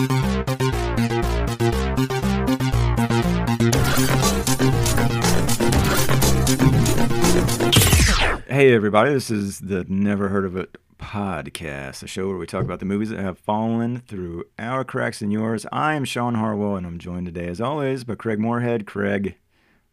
Hey, everybody, this is the Never Heard of It podcast, a show where we talk about the movies that have fallen through our cracks and yours. I am Sean Harwell, and I'm joined today, as always, by Craig Moorhead. Craig,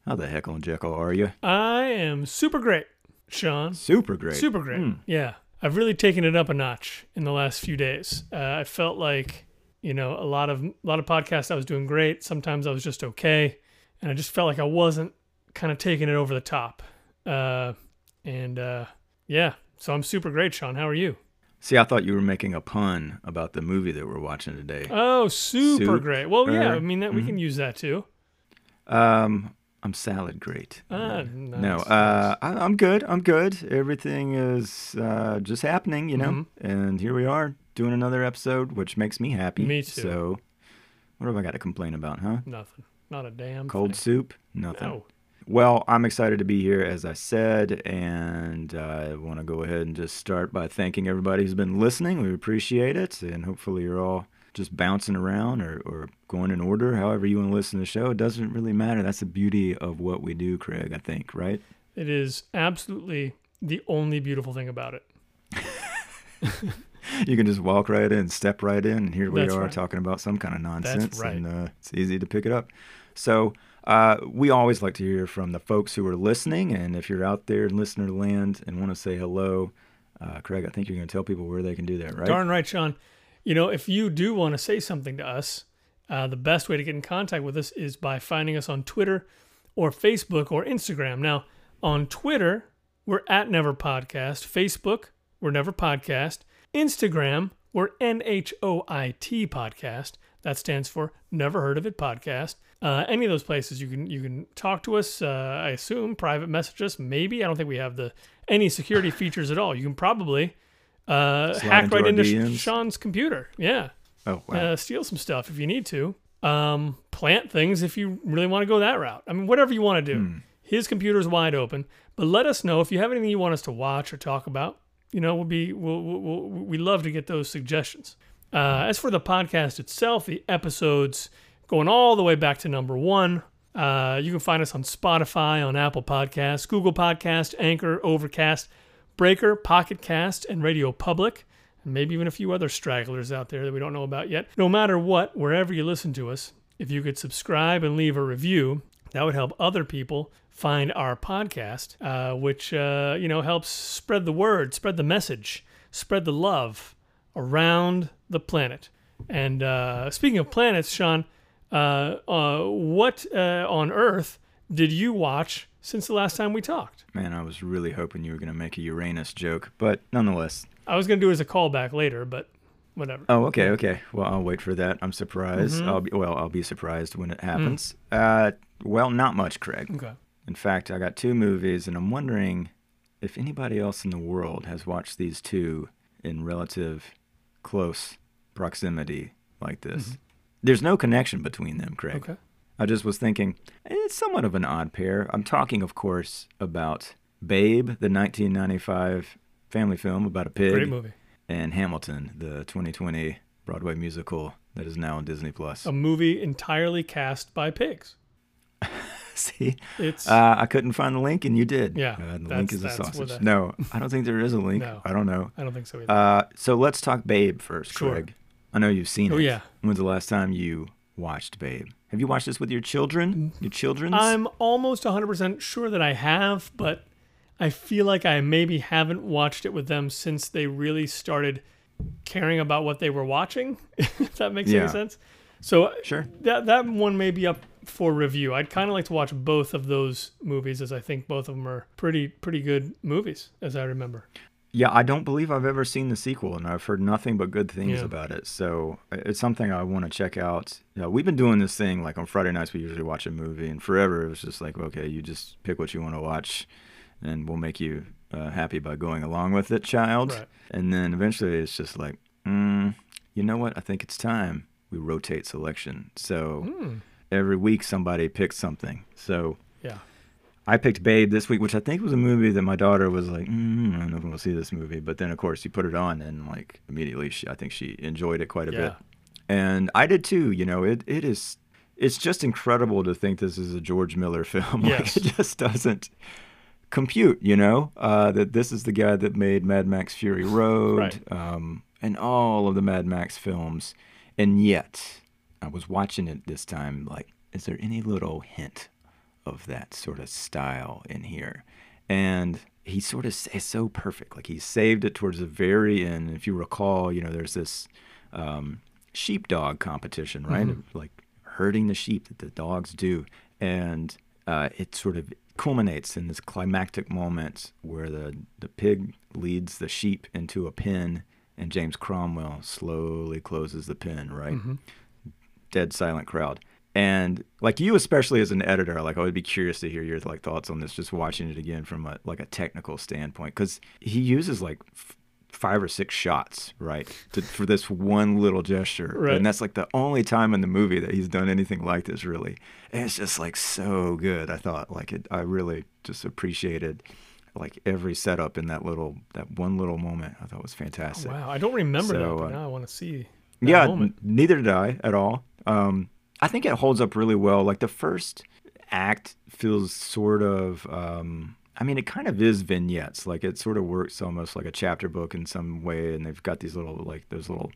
how the heckle and jeckle are you? I am super great, Sean. Super great. Super great. Hmm. Yeah. I've really taken it up a notch in the last few days. Uh, I felt like, you know, a lot of a lot of podcasts I was doing great. Sometimes I was just okay, and I just felt like I wasn't kind of taking it over the top. Uh, and uh, yeah, so I'm super great, Sean. How are you? See, I thought you were making a pun about the movie that we're watching today. Oh, super Super. great. Well, yeah, I mean that we Mhm. can use that too. Um, I'm salad great. Ah, no, nice, uh, I, I'm good. I'm good. Everything is uh, just happening, you know. Mhm. And here we are doing another episode, which makes me happy. Me too. So, what have I got to complain about, huh? Nothing. Not a damn Cold thing. soup? Nothing. No. Well, I'm excited to be here, as I said, and I want to go ahead and just start by thanking everybody who's been listening. We appreciate it, and hopefully you're all just bouncing around or, or going in order, however you want to listen to the show. It doesn't really matter. That's the beauty of what we do, Craig, I think, right? It is absolutely the only beautiful thing about it. You can just walk right in, step right in, and here we That's are right. talking about some kind of nonsense, right. and uh, it's easy to pick it up. So uh, we always like to hear from the folks who are listening, and if you're out there in listener land and want to say hello, uh, Craig, I think you're going to tell people where they can do that, right? Darn right, Sean. You know, if you do want to say something to us, uh, the best way to get in contact with us is by finding us on Twitter or Facebook or Instagram. Now, on Twitter, we're at Never Podcast. Facebook, we're Never Podcast. Instagram, we're NHOIT Podcast. That stands for Never Heard of It Podcast. Uh, any of those places you can you can talk to us. Uh, I assume private message us. Maybe I don't think we have the any security features at all. You can probably uh, hack right into DMs. Sean's computer. Yeah, Oh, wow. uh, steal some stuff if you need to. Um, plant things if you really want to go that route. I mean, whatever you want to do. Hmm. His computer's wide open. But let us know if you have anything you want us to watch or talk about. You know, we'll be we'll, we'll, we love to get those suggestions. Uh, as for the podcast itself, the episodes going all the way back to number one. Uh, you can find us on Spotify, on Apple Podcasts, Google Podcast, Anchor, Overcast, Breaker, Pocket Cast, and Radio Public, and maybe even a few other stragglers out there that we don't know about yet. No matter what, wherever you listen to us, if you could subscribe and leave a review, that would help other people find our podcast, uh, which uh, you know helps spread the word, spread the message, spread the love around the planet. And uh, speaking of planets, Sean, uh, uh, what uh, on Earth did you watch since the last time we talked? Man, I was really hoping you were going to make a Uranus joke, but nonetheless. I was going to do it as a callback later, but whatever. Oh, okay, okay. Well, I'll wait for that. I'm surprised. Mhm. I'll be well. I'll be surprised when it happens. Uh, well, not much, Craig. Okay. In fact, I got two movies, and I'm wondering if anybody else in the world has watched these two in relative close proximity like this. Mm-hmm. There's no connection between them, Craig. Okay. I just was thinking eh, it's somewhat of an odd pair. I'm talking, of course, about Babe, the 1995 family film about a pig, Great movie. and Hamilton, the 2020 Broadway musical that is now on Disney Plus. A movie entirely cast by pigs. See, It's uh, I couldn't find the link, and you did. Yeah, uh, the link is a sausage. No, I don't think there is a link. No. I don't know. I don't think so either. Uh, so let's talk Babe first, Sure. Craig. I know you've seen Oh, it. yeah. When's the last time you watched Babe? Have you watched this with your children? Your children? I'm almost 100% sure that I have, but I feel like I maybe haven't watched it with them since they really started caring about what they were watching, if that makes Yeah. any sense. So Sure. that that one may be up for review. I'd kind of like to watch both of those movies as I think both of them are pretty pretty good movies as I remember. Yeah, I don't believe I've ever seen the sequel, and I've heard nothing but good things Yeah. about it. So uh, it's something I want to check out. You know, we've been doing this thing like on Friday nights. We usually watch a movie, and forever it was just like, okay, you just pick what you want to watch, and we'll make you uh, happy by going along with it, child. Right. And then eventually it's just like, mm, you know what? I think it's time we rotate selection. So Hmm. every week somebody picks something. So Yeah. I picked Babe this week, which I think was a movie that my daughter was like, mm, I don't know if I'm gonna see this movie. But then, of course, you put it on, and like immediately, she, I think she enjoyed it quite a Yeah. bit. and I did too. You know, it it is it's just incredible to think this is a George Miller film. Yes. Like it just doesn't compute. You know, uh, that this is the guy that made Mad Max Fury Road Right. um, and all of the Mad Max films, and yet I was watching it this time. Like, is there any little hint of that sort of style in here? And he sort of is so perfect. Like he saved it towards the very end. If you recall, you know, there's this um, sheepdog competition, right? Of, like herding the sheep that the dogs do, and uh, it sort of culminates in this climactic moment where the the pig leads the sheep into a pen, and James Cromwell slowly closes the pen, right? Mm-hmm. dead silent crowd. And like you, especially as an editor, like I would be curious to hear your like thoughts on this. Just watching it again from a like a technical standpoint, because he uses like f- five or six shots, right, to, for this one little gesture, Right. and that's like the only time in the movie that he's done anything like this, really. And it's just like so good. I thought like it. I really just appreciated like every setup in that little that one little moment. I thought was fantastic. Wow, I don't remember that, So, but uh, now I want to see. That Yeah, moment. n- neither did I at all. Um, I think it holds up really well. Like the first act feels sort of. Um, I mean, it kind of is vignettes. Like it sort of works almost like a chapter book in some way, and they've got these little like those little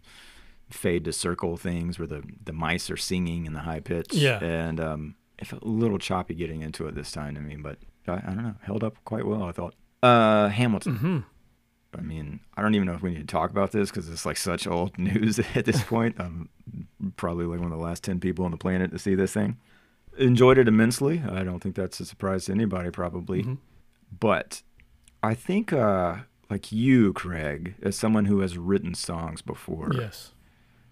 fade to circle things where the the mice are singing in the high pitch. Yeah. and um, it felt a little choppy getting into it this time I mean, but I, I don't know, held up quite well. I thought. Uh, Hamilton. hmm I mean, I don't even know if we need to talk about this because it's like such old news at this point. I'm probably like one of the last 10 people on the planet to see this thing. Enjoyed it immensely. I don't think that's a surprise to anybody, probably. Mhm. But I think, uh, like you, Craig, as someone who has written songs before, Yes.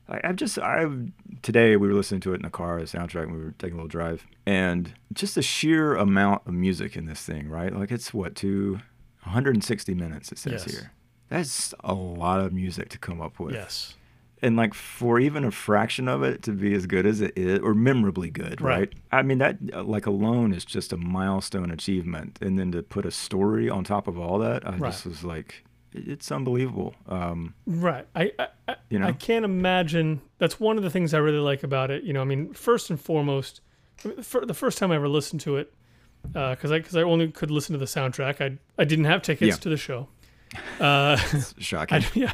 I, I've just I've today we were listening to it in the car, the soundtrack, and we were taking a little drive, and just the sheer amount of music in this thing, right? Like it's what two, 160 minutes it says Yes. here. That's a lot of music to come up with, Yes. and like for even a fraction of it to be as good as it is, or memorably good, Right. right? I mean that like alone is just a milestone achievement, and then to put a story on top of all that, I Right. just was like, it's unbelievable. Um, Right. I, I, You know? I can't imagine. That's one of the things I really like about it. You know, I mean, first and foremost, for the first time I ever listened to it, because I because I only could listen to the soundtrack. I I didn't have tickets Yeah. to the show. Uh, shocking. I, yeah.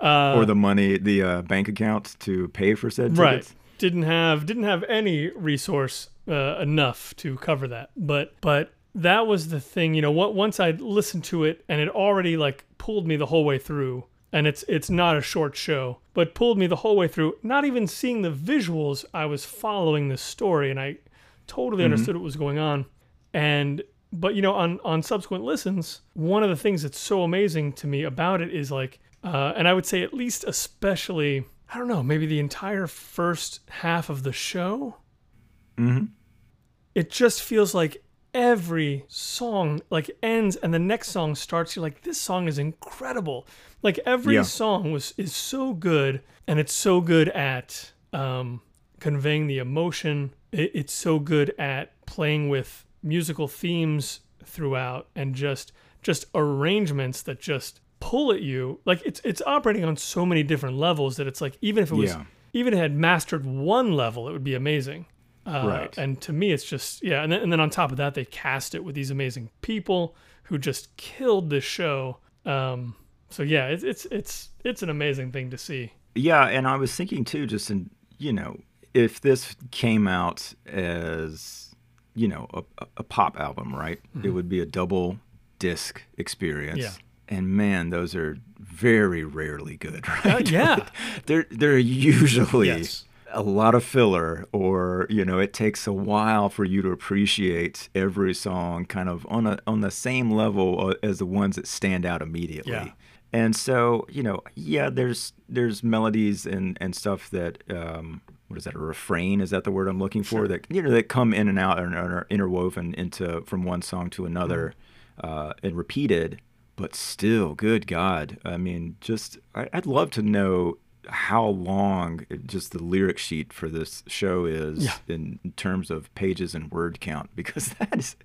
Uh, or the money, the uh, bank account to pay for said right. Didn't have didn't have any resource uh, enough to cover that. But but that was the thing. You know, what once I listened to it and it already like pulled me the whole way through. And it's it's not a short show, but pulled me the whole way through. Not even seeing the visuals, I was following the story, and I totally understood what was going on. And but you know, on on subsequent listens, one of the things that's so amazing to me about it is like, uh, and I would say at least especially, I don't know, maybe the entire first half of the show. Mm-hmm. It just feels like every song like ends and the next song starts. You're like, this song is incredible. Like every Yeah. song was is so good, and it's so good at um, conveying the emotion. It, it's so good at playing with musical themes throughout, and just just arrangements that just pull at you. Like it's it's operating on so many different levels that it's like even if it was Yeah. even if it had mastered one level, it would be amazing. Uh, Right. And to me, it's just yeah. And then, and then on top of that, they cast it with these amazing people who just killed this show. Um, so yeah, it's it's it's it's an amazing thing to see. Yeah, and I was thinking too, just in you know, if this came out as you know a, a- pop album, right? It would be a double disc experience. Yeah. And man, those are very rarely good, right? Uh, yeah. they're they're usually Yes. A lot of filler, or you know, it takes a while for you to appreciate every song, kind of on a on the same level uh, as the ones that stand out immediately. Yeah. And so, you know, yeah, there's there's melodies and and stuff that um, what is that? A refrain? Is that the word I'm looking for? Sure. That you know that come in and out and are interwoven into from one song to another Mm-hmm. uh, and repeated. But still, good God, I mean, just I, I'd love to know how long it- just the lyric sheet for this show is Yeah. in, terms of pages and word count because that is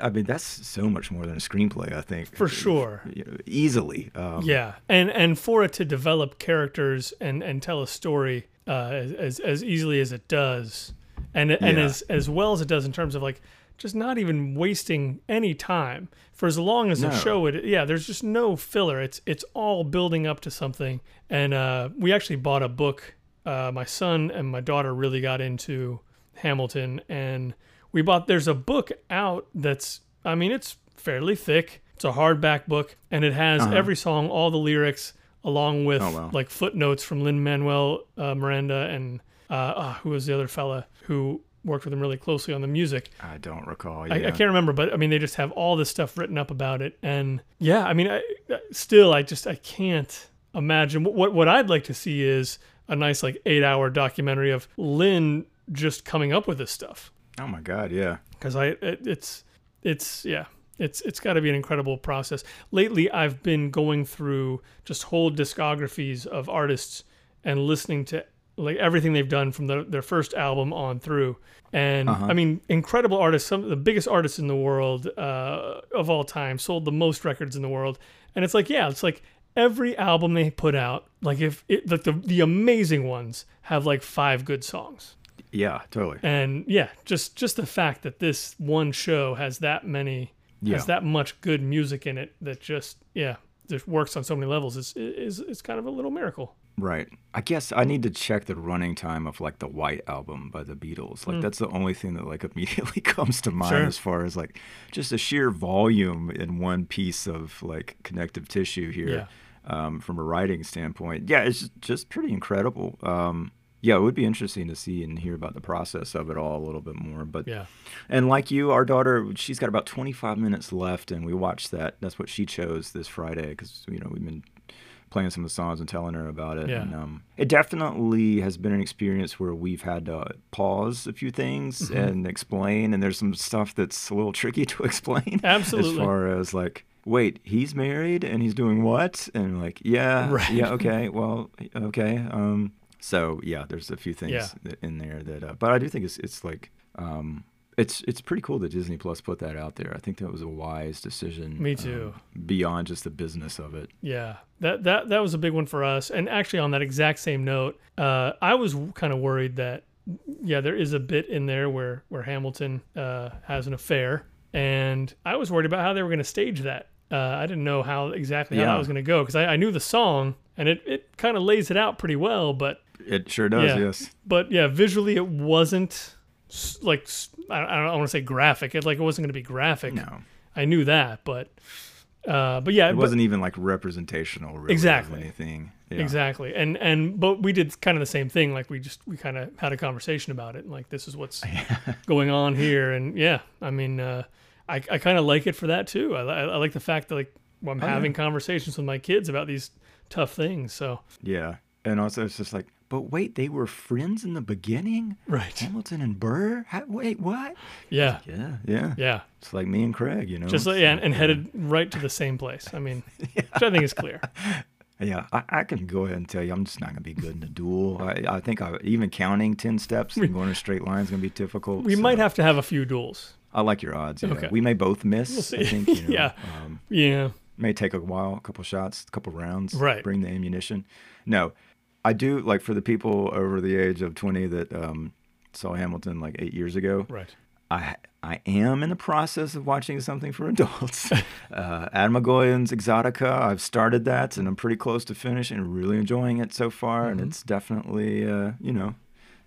I mean that's so much more than a screenplay I think For sure. You know, easily um, Yeah, and and for it to develop characters and and tell a story uh, as, as as easily as it does, and and Yeah. as as well as it does in terms of like just not even wasting any time. For as long as the show it yeah there's just no filler. It's it's all building up to something. And uh we actually bought a book uh my son and my daughter really got into hamilton. And we bought there's a book out that's i mean it's fairly thick. It's a hardback book. And it has Uh-huh. every song all the lyrics along with Oh, wow. like footnotes from lin manuel uh, miranda and uh, uh who was the other fella who worked with him really closely on the music I don't recall. I, yeah. I can't remember, but I mean, they just have all this stuff written up about it, and yeah, I mean, I, I- still, I just I can't imagine what what I'd like to see is a nice like eight hour documentary of Lin just coming up with this stuff Oh my God, yeah. because I it, it's it's yeah. It's it's got to be an incredible process. Lately, I've been going through just whole discographies of artists and listening to like everything they've done from the, their first album on through. And Uh-huh. I mean, incredible artists, some of the biggest artists in the world uh, of all time, sold the most records in the world. And it's like, yeah, it's like every album they put out, like if it, like the the amazing ones have like five good songs. Yeah, totally. And yeah, just just the fact that this one show has that many Yeah. has that much good music in it that just yeah just works on so many levels is is is kind of a little miracle. Right. I guess I need to check the running time of like the White Album by the Beatles. Like that's the only thing that like immediately comes to mind. Sure. as far as like just a sheer volume in one piece of like connective tissue here um, from a writing standpoint. Yeah, it's just, just pretty incredible. Um, yeah, it would be interesting to see and hear about the process of it all a little bit more. But Yeah. and like you, our daughter, she's got about 25 minutes left, and we watched that. That's what she chose this Friday because you know we've been playing some of the songs and telling her about it. Yeah. And um, it definitely has been an experience where we've had to pause a few things Mm-hmm. and explain. And there's some stuff that's a little tricky to explain. Absolutely. As far as like, wait, he's married and he's doing what? And like, yeah, Right. yeah, okay, well, okay. Um, so yeah, there's a few things Yeah. in there that, uh, but I do think it's it's like. Um, it's it's pretty cool that Disney Plus put that out there. I think that was a wise decision. Me too. um, beyond just the business of it. Yeah, that that that was a big one for us. And actually, on that exact same note, uh, I was kind of worried that yeah, there is a bit in there where where Hamilton uh, has an affair, and I was worried about how they were going to stage that. Uh, I didn't know how exactly how Yeah. that was going to go because I, I knew the song and it, it kind of lays it out pretty well, but It sure does. Yeah. Yes. but yeah, visually it wasn't like I don't, I don't want to say graphic. It like it wasn't going to be graphic. No, I knew that, but uh, but yeah, it but- wasn't even like representational. Really, Exactly. Anything. Yeah. Exactly. And and but we did kind of the same thing. Like we just we kind of had a conversation about it. And like this is what's going on here. And yeah, I mean, uh, I I kind of like it for that too. I, I, I like the fact that like I'm Oh, yeah. having conversations with my kids about these tough things. So Yeah. And also, it's just like, but wait, they were friends in the beginning. right. Hamilton and Burr. How, wait, what? Yeah. Yeah. Yeah. Yeah. It's like me and Craig. You know. Just like yeah, and, and headed right to the same place. I mean, which I think is clear. Yeah, I, I can go ahead and tell you, I'm just not going to be good in a duel. I, I think I, even counting 10 steps and going in a straight line is going to be difficult. We so might have to have a few duels. I like your odds. Yeah. Okay. We may both miss. We'll see. I think. You know, Yeah. Um, Yeah. may take a while, a couple shots, a couple rounds. Right. Bring the ammunition. No, I do like for the people over the age of 20 that um, saw Hamilton like eight years ago. Right. I I am in the process of watching something for adults. uh, Atom Egoyan's Exotica. I've started that and I'm pretty close to finish and really enjoying it so far. Mm-hmm. And it's definitely uh, you know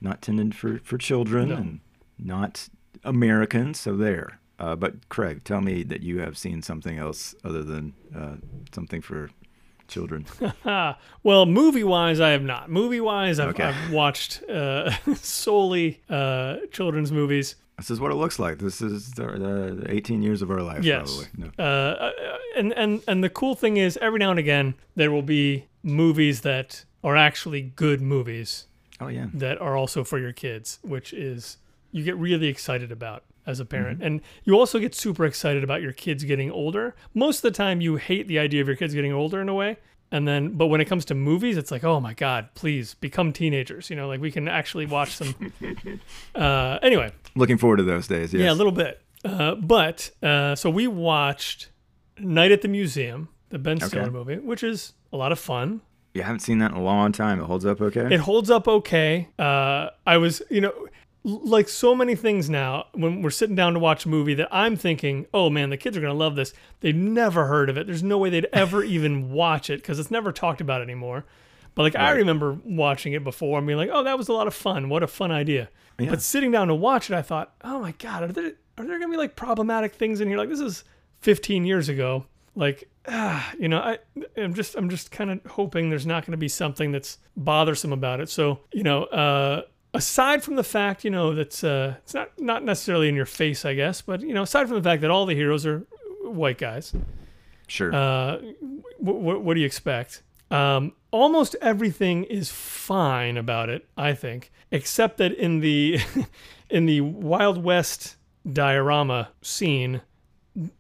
not tended for for children No. and not American. So there. Uh, but Craig, tell me that you have seen something else other than uh, something for children. Well, movie wise, I have not. Movie wise, I've, Okay. I've watched uh, solely uh, children's movies. this is what it looks like. This is the, the 18 years of our life. Yes. Probably. No. Uh, and, and, and the cool thing is, every now and again, there will be movies that are actually good movies Oh yeah. that are also for your kids, which is you get really excited about as a parent. And you also get super excited about your kids getting older. Most of the time you hate the idea of your kids getting older in a way. And then but when it comes to movies, it's like, "Oh my god, please become teenagers." You know, like we can actually watch some uh anyway, Looking forward to those days. Yes. yeah, a little bit. Uh, but uh, so we watched Night at the Museum, the Ben Stiller Okay. movie, which is a lot of fun. You haven't seen that in a long time. It holds up okay. It holds up okay. Uh, I was, you know, like so many things now, when we're sitting down to watch a movie that I'm thinking, oh man, the kids are going to love this. They've never heard of it. There's no way they'd ever even watch it because it's never talked about anymore. But like, I remember watching it before and being like, oh, that was a lot of fun. What a fun idea. Yeah. But sitting down to watch it, I thought, oh my God, are there, are there going to be like problematic things in here? Like, this is 15 years ago. Like, ah, you know, I, I'm just, I'm just kind of hoping there's not going to be something that's bothersome about it. So, you know, uh, aside from the fact, you know, that's, uh, it's not, not necessarily in your face, I guess, but, you know, aside from the fact that all the heroes are white guys, sure. uh, w- w- what do you expect? Um, almost everything is fine about it, I think, except that in the in the Wild West diorama scene,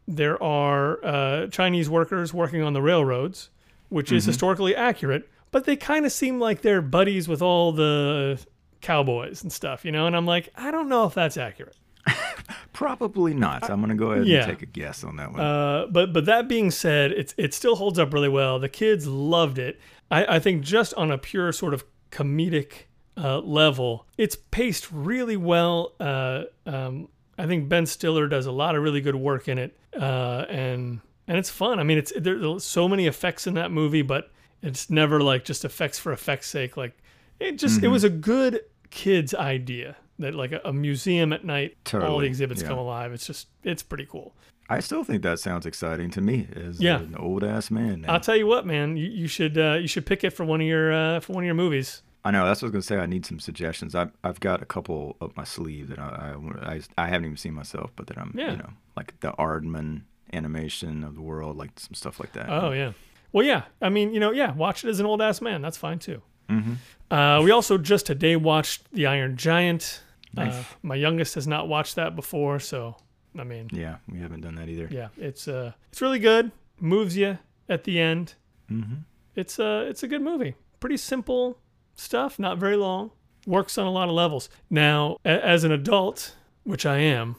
there are uh, Chinese workers working on the railroads, which is historically accurate, but they kind of seem like they're buddies with all the cowboys and stuff, you know. And I'm like, I don't know if that's accurate. Probably not. I'm going to go ahead yeah. and take a guess on that one. Uh, but but that being said, it's it still holds up really well. The kids loved it. I, I think just on a pure sort of comedic uh, level, it's paced really well. Uh, um, I think Ben Stiller does a lot of really good work in it, uh, and and it's fun. I mean, it's there's so many effects in that movie, but it's never like just effects for effects' sake. Like it just it was a good kids idea that like a, a museum at night, all the exhibits yeah. come alive. It's just it's pretty cool. I still think that sounds exciting to me as Yeah. an old ass man. now. I'll tell you what, man. You, you should uh, you should pick it for one of your uh, for one of your movies. I know that's what I was gonna say. I need some suggestions. I've I've got a couple up my sleeve that I I, I, I haven't even seen myself, but that I'm Yeah. you know like the Aardman animation of the world, like some stuff like that. Oh yeah. Well, yeah. I mean, you know, yeah. Watch it as an old ass man. That's fine too. Mm-hmm. Uh, we also just today watched The Iron Giant. Uh, my youngest has not watched that before, so I mean, Yeah, we haven't done that either. yeah, it's uh, it's really good. Moves you at the end. Mm-hmm. It's a it's a good movie. Pretty simple stuff, not very long. Works on a lot of levels. Now, a- as an adult, which I am,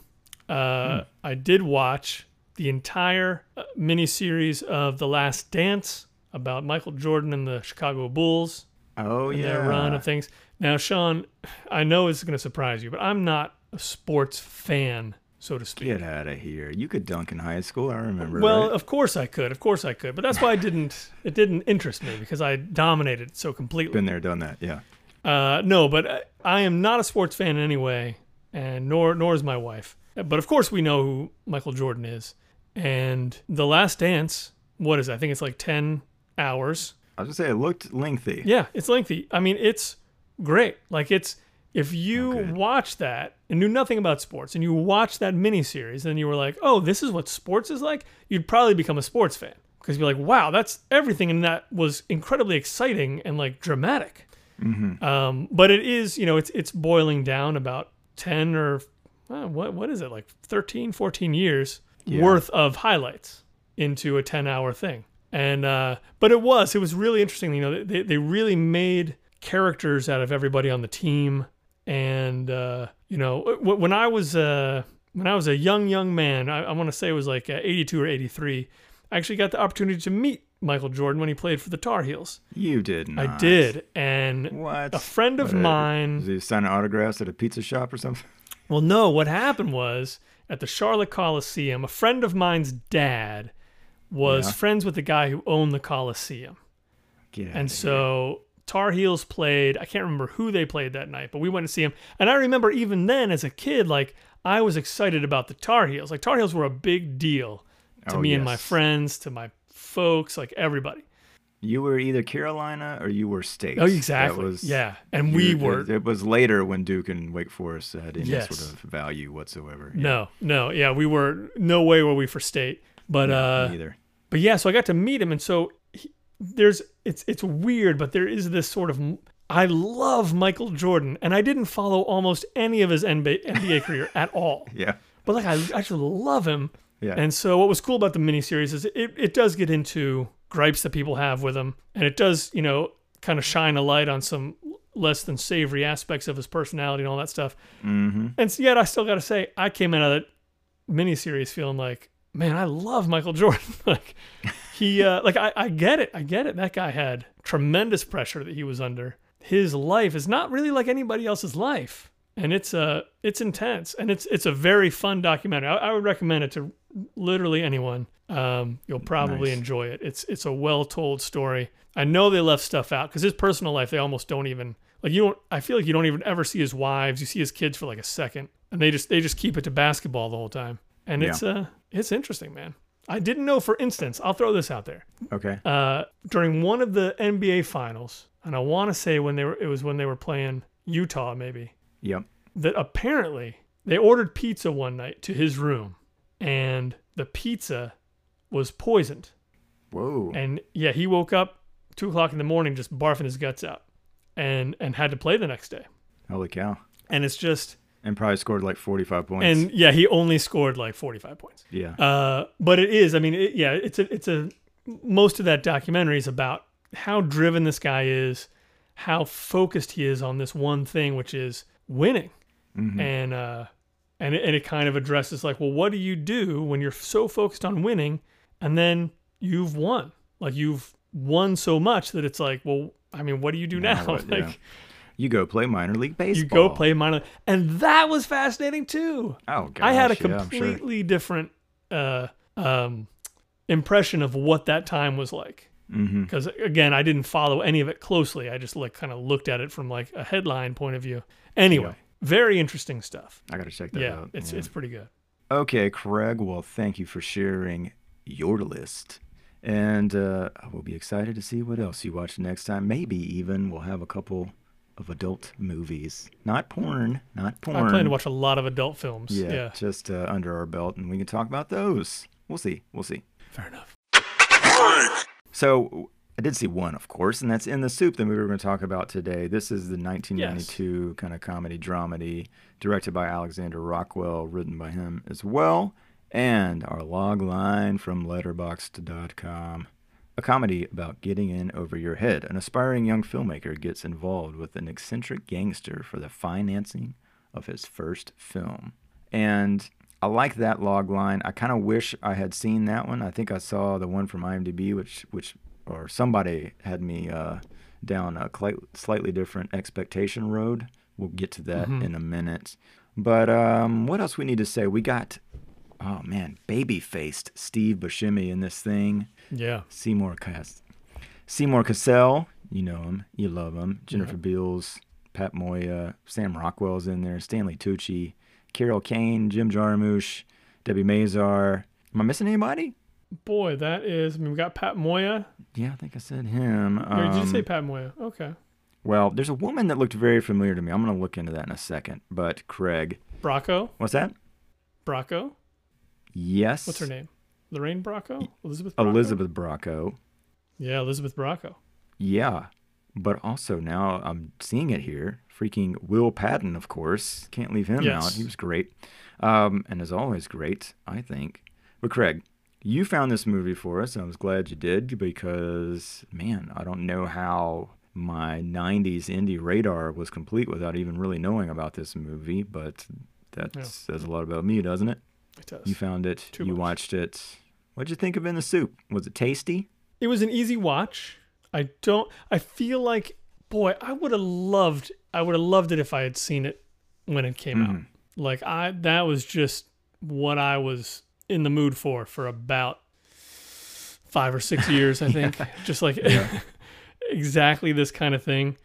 uh, I did watch the entire uh, miniseries of The Last Dance about Michael Jordan and the Chicago Bulls Oh yeah. their run of things. Now, Sean, I know it's going to surprise you, but I'm not a sports fan, so to speak. Get out of here! You could dunk in high school. I remember. Well, right? of course I could. Of course I could. But that's why I didn't. It didn't interest me because I dominated so completely. been there, done that. Yeah. Uh, no, but I, I am not a sports fan in any way, and nor nor is my wife. But of course we know who Michael Jordan is. And The Last Dance. What is it? I think it's like ten hours. I was gonna say it looked lengthy. Yeah, it's lengthy. I mean, it's great. Like it's if you Okay. watch that and knew nothing about sports and you watch that miniseries and you were like, "Oh, this is what sports is like," you'd probably become a sports fan because you'd be like, "Wow, that's everything," and that was incredibly exciting and like dramatic. Mm-hmm. Um, but it is, you know, it's it's boiling down about ten or uh, what what is it like 13, 14 years Yeah. worth of highlights into a 10 hour thing. And uh, but it was it was really interesting. You know, they they really made characters out of everybody on the team. And uh, you know, when I was uh, when I was a young young man, I, I want to say it was like uh, 82 or 83. I actually got the opportunity to meet Michael Jordan when he played for the Tar Heels. You did not. I did, and What? a friend of What, uh, mine Was he signing autographs at a pizza shop or something? well, no, what happened was at the Charlotte Coliseum, a friend of mine's dad was Yeah. friends with the guy who owned the Coliseum. And so Tar Heels played, I can't remember who they played that night, but we went to see him. And I remember even then as a kid, like I was excited about the Tar Heels. Like Tar Heels were a big deal to Oh, me and my friends, to my folks, like everybody. You were either Carolina or you were State. Oh, exactly. Was, yeah. And we you- were It, it was later when Duke and Wake Forest had any Yes. sort of value whatsoever. no, no, yeah, we were no way were we for state. But uh but yeah, so I got to meet him, and so he, there's it's it's weird, but there is this sort of I love Michael Jordan, and I didn't follow almost any of his NBA, NBA career at all, Yeah. but like I actually love him. Yeah. And so what was cool about the miniseries is it it does get into gripes that people have with him, and it does you know kind of shine a light on some less than savory aspects of his personality and all that stuff. mm-hmm. And yet I still got to say, I came out of that miniseries feeling like, man, I love Michael Jordan. like he, uh, like I, I get it, I get it. That guy had tremendous pressure that he was under. His life is not really like anybody else's life, and it's uh it's intense and it's it's a very fun documentary. I, I would recommend it to literally anyone. Um, you'll probably Nice. enjoy it. It's it's a well told story. I know they left stuff out because his personal life they almost don't even like you don't. I feel like you don't even ever see his wives. You see his kids for like a second, and they just they just keep it to basketball the whole time. And it's uh it's interesting, man. I didn't know, for instance, I'll throw this out there. Okay. Uh, during one of the NBA finals, and I want to say when they were, it was when they were playing Utah, maybe Yep. that apparently they ordered pizza one night to his room, and the pizza was poisoned. Whoa. And yeah, he woke up two o'clock in the morning just barfing his guts out, and and had to play the next day. Holy cow. And it's just And probably scored like 45 points. and yeah, he only scored like forty five points. yeah. Uh, but it is. I mean, it, yeah, it's a it's a most of that documentary is about how driven this guy is, how focused he is on this one thing, which is winning, Mhm. and uh, and it, and it kind of addresses like, well, what do you do when you're so focused on winning, and then you've won, like you've won so much that it's like, well, I mean, what do you do Now now? what? like. Yeah. You go play minor league baseball. You go play minor, and that was fascinating too. Oh, gosh. I had a yeah, sure. completely different uh, um, impression of what that time was like. Because again, I didn't follow any of it closely. I just like kind of looked at it from like a headline point of view. Anyway, very interesting stuff. I got to check that Yeah, out. it's yeah. it's pretty good. Okay, Craig. Well, thank you for sharing your list. And uh, I will be excited to see what else you watch next time. Maybe even we'll have a couple of adult movies. Not porn. Not porn. I plan to watch a lot of adult films. Yeah, Yeah, just uh, under our belt, and we can talk about those. We'll see. We'll see. fair enough. So I did see one, of course, and that's In the Soup, the movie we're going to talk about today. This is the 1992 kind of comedy dramedy, directed by Alexander Rockwell, written by him as well, and our log line from Letterboxd.com. A comedy about getting in over your head. An aspiring young filmmaker gets involved with an eccentric gangster for the financing of his first film. And I like that log line. I kind of wish I had seen that one. I think I saw the one from IMDb, which which or somebody had me uh, down a cli- slightly different expectation road. We'll get to that Mhm. in a minute. But um, what else we need to say? We got oh man, baby faced Steve Buscemi in this thing. Yeah, Seymour Cass, Seymour Cassell, you know him, you love him. Jennifer Yeah. Beals, Pat Moya, Sam Rockwell's in there, Stanley Tucci, Carol Kane, Jim Jarmusch, Debbie Mazar. Am I missing anybody? boy, that is. I mean, we got Pat Moya. Yeah, I think I said him. Or did you say Um, Pat Moya? Okay, well, there's a woman that looked very familiar to me. I'm going to look into that in a second. But Craig, Bracco. what's that? Bracco. Yes. What's her name? Lorraine Bracco. Elizabeth. Bracco? Elizabeth Bracco. Yeah, Elizabeth Bracco. Yeah. But also now I'm seeing it here. Freaking Will Patton, of course. Can't leave him Yes. out. He was great. Um, and is always great, I think. But Craig, you found this movie for us. and I was glad you did because, man, I don't know how my 90s indie radar was complete without even really knowing about this movie. But that Yeah. says a lot about me, doesn't it? It does. You found it. Too you much. watched it. What'd you think of In the Soup? Was it tasty? It was an easy watch. I don't. I feel like, boy, I would have loved. I would have loved it if I had seen it when it came out. Mhm. Like I, that was just what I was in the mood for for about five or six years. I think, just like exactly this kind of thing.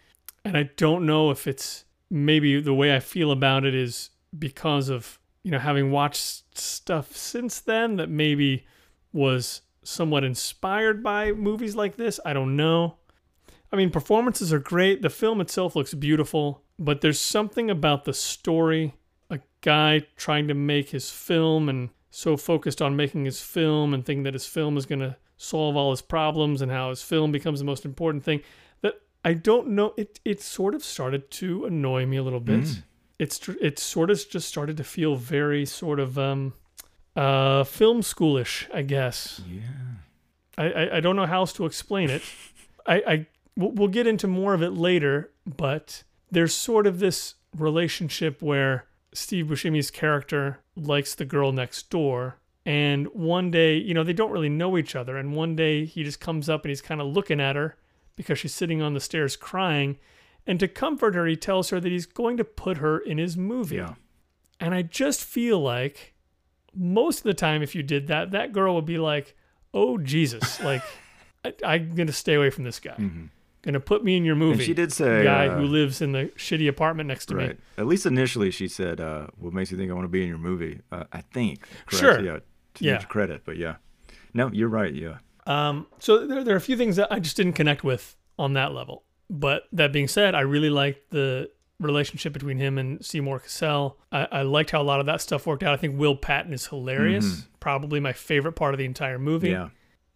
And I don't know if it's maybe the way I feel about it is because of you know having watched stuff since then that maybe was somewhat inspired by movies like this. I don't know. I mean, performances are great. The film itself looks beautiful, but there's something about the story. A guy trying to make his film and so focused on making his film and thinking that his film is going to solve all his problems and how his film becomes the most important thing that I don't know. It, it sort of started to annoy me a little bit. Mm. It's, tr- it sort of just started to feel very sort of, um, uh, film schoolish, I guess. Yeah. I, I, I don't know how else to explain it. I, I we'll, we'll get into more of it later, but there's sort of this relationship where Steve Buscemi's character likes the girl next door, and one day, you know, they don't really know each other, and one day he just comes up and he's kind of looking at her, because she's sitting on the stairs crying. And to comfort her, he tells her that he's going to put her in his movie. Yeah. And I just feel like most of the time, if you did that, that girl would be like, "Oh Jesus, like I, I'm gonna stay away from this guy. Gonna put me in your movie." Mm-hmm. And she did say, guy uh, who lives in the shitty apartment next to me. Right. At least initially, she said, uh, "What makes you think I want to be in your movie?" Uh, I think. Correct? Sure. Yeah. To Yeah. credit, but yeah. No, you're right. Yeah. Um, so there, there are a few things that I just didn't connect with on that level. But that being said, I really liked the relationship between him and Seymour Cassell. I, I liked how a lot of that stuff worked out. I think Will Patton is hilarious. Probably my favorite part of the entire movie. Mm-hmm. Yeah.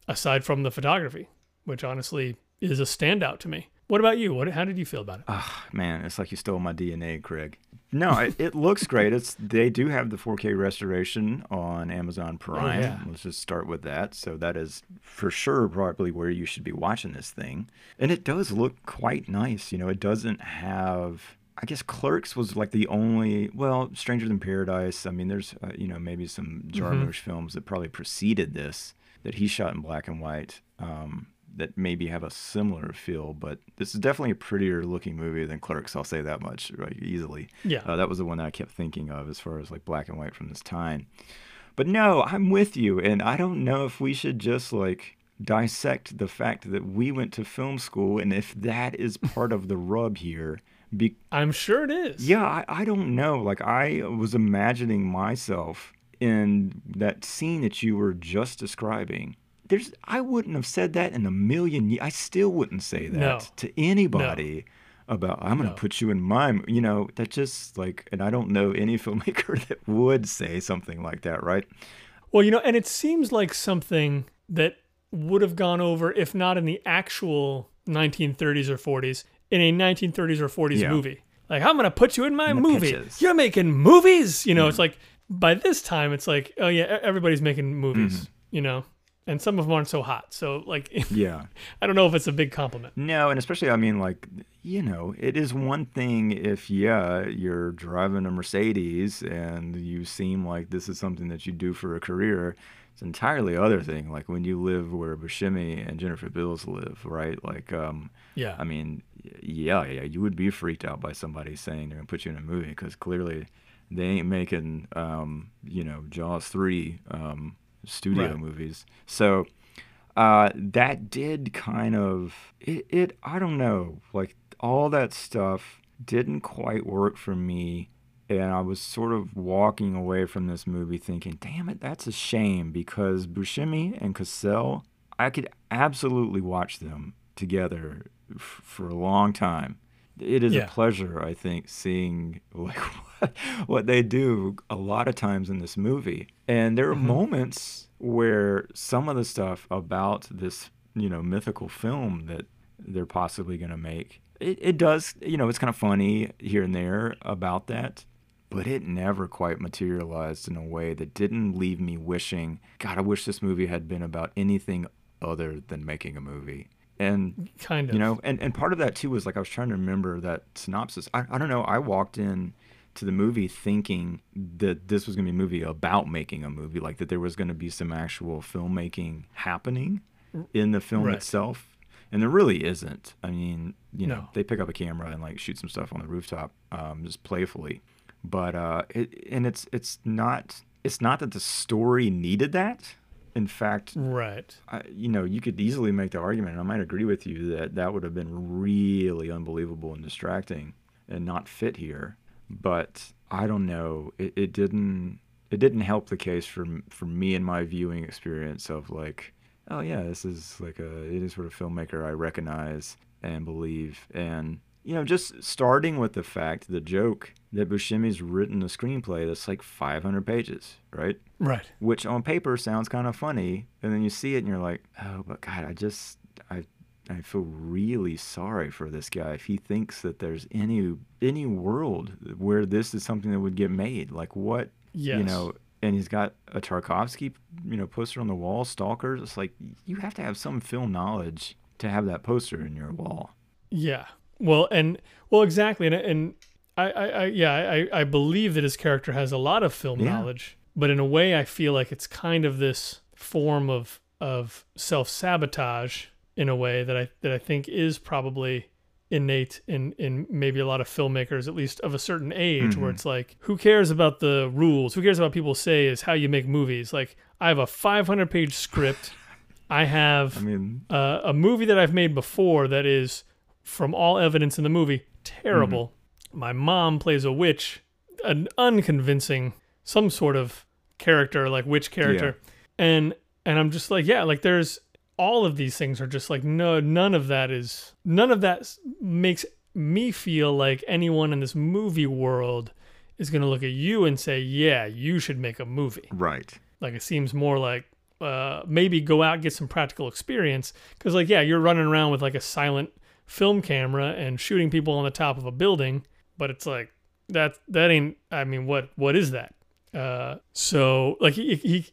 aside from the photography, which honestly is a standout to me. What about you? What? How did you feel about it? Ah, man, it's like you stole my DNA, Craig. No, it, it looks great. It's they do have the 4K restoration on Amazon Prime. Oh, yeah. Let's just start with that. So that is for sure probably where you should be watching this thing. And it does look quite nice. You know, it doesn't have. I guess Clerks was like the only. Well, Stranger Than Paradise. I mean, there's uh, you know maybe some Jarmusch films that probably preceded this that he shot in black and white. Um, that maybe have a similar feel, but this is definitely a prettier looking movie than Clerks. I'll say that much right, easily. Yeah. Uh, that was the one that I kept thinking of as far as like black and white from this time. But no, I'm with you, and I don't know if we should just like dissect the fact that we went to film school, and if that is part of the rub here. Be- I'm sure it is. yeah, I, I don't know. Like I was imagining myself in that scene that you were just describing. There's I wouldn't have said that in a million years. I still wouldn't say that No. to anybody about I'm going to No. put you in my, you know, that just like and I don't know any filmmaker that would say something like that, right? Well, you know, and it seems like something that would have gone over, if not in the actual 1930s or 40s, in a 1930s or 40s Yeah. movie. Like, I'm going to put you in my In movie. pitches. You're making movies. You know, hmm. it's like by this time, it's like, oh, yeah, everybody's making movies, mm-hmm. you know, and some of them aren't so hot. So, like, Yeah. I don't know if it's a big compliment. No, and especially, I mean, like, you know, it is one thing if, yeah, you're driving a Mercedes and you seem like this is something that you do for a career. It's an entirely other thing. Like when you live where Buscemi and Jennifer Beals live, right? Like, um, Yeah. I mean, yeah, yeah, you would be freaked out by somebody saying they're gonna put you in a movie because clearly they ain't making, um, you know, Jaws three um, studio Right. movies. So uh, that did kind of it, it. I don't know, like all that stuff didn't quite work for me. And I was sort of walking away from this movie thinking, damn it, that's a shame because Buscemi and Cassell, I could absolutely watch them together f- for a long time. It is Yeah. a pleasure, I think, seeing like what, what they do a lot of times in this movie. And there are mm-hmm. moments where some of the stuff about this, you know, mythical film that they're possibly going to make, it, it does, you know, it's kind of funny here and there about that but it never quite materialized in a way that didn't leave me wishing, God, I wish this movie had been about anything other than making a movie. And Kind of. you know, and, and part of that too was like I was trying to remember that synopsis. I, I don't know. I walked in to the movie thinking that this was going to be a movie about making a movie, like that there was going to be some actual filmmaking happening in the film Right. itself. And there really isn't. I mean, you know, No. they pick up a camera and like shoot some stuff on the rooftop, um, just playfully. But uh, it, and it's it's not it's not that the story needed that. In fact, Right. I, you know, you could easily make the argument, and I might agree with you that that would have been really unbelievable and distracting and not fit here. But I don't know. It, it didn't. It didn't help the case for for me and my viewing experience of like, oh yeah, this is like a it is sort of filmmaker I recognize and believe, and you know, just starting with the fact, the joke that Buscemi's written a screenplay that's like 500 pages, right? Right. which on paper sounds kind of funny, and then you see it and you're like, oh, but God, I just I I feel really sorry for this guy if he thinks that there's any any world where this is something that would get made. Like what you know. And he's got a Tarkovsky, you know, poster on the wall. Stalkers. It's like you have to have some film knowledge to have that poster in your wall. Yeah. Well, and well, exactly, and and I, I, I yeah, I, I believe that his character has a lot of film Yeah. knowledge, but in a way, I feel like it's kind of this form of of self sabotage in a way that I that I think is probably innate in in maybe a lot of filmmakers at least of a certain age where Mhm. it's like who cares about the rules who cares about people say is how you make movies like i have a 500 page script i have I mean, uh, a movie that i've made before that is from all evidence in the movie terrible. My mom plays a witch an unconvincing some sort of character like witch character. And and i'm just like yeah like there's all of these things are just like no none of that is none of that makes me feel like anyone in this movie world is going to look at you and say yeah you should make a movie. Right. like it seems more like uh, maybe go out get some practical experience. Because like yeah you're running around with like a silent film camera and shooting people on the top of a building but it's like that that ain't i mean what what is that uh so like he, he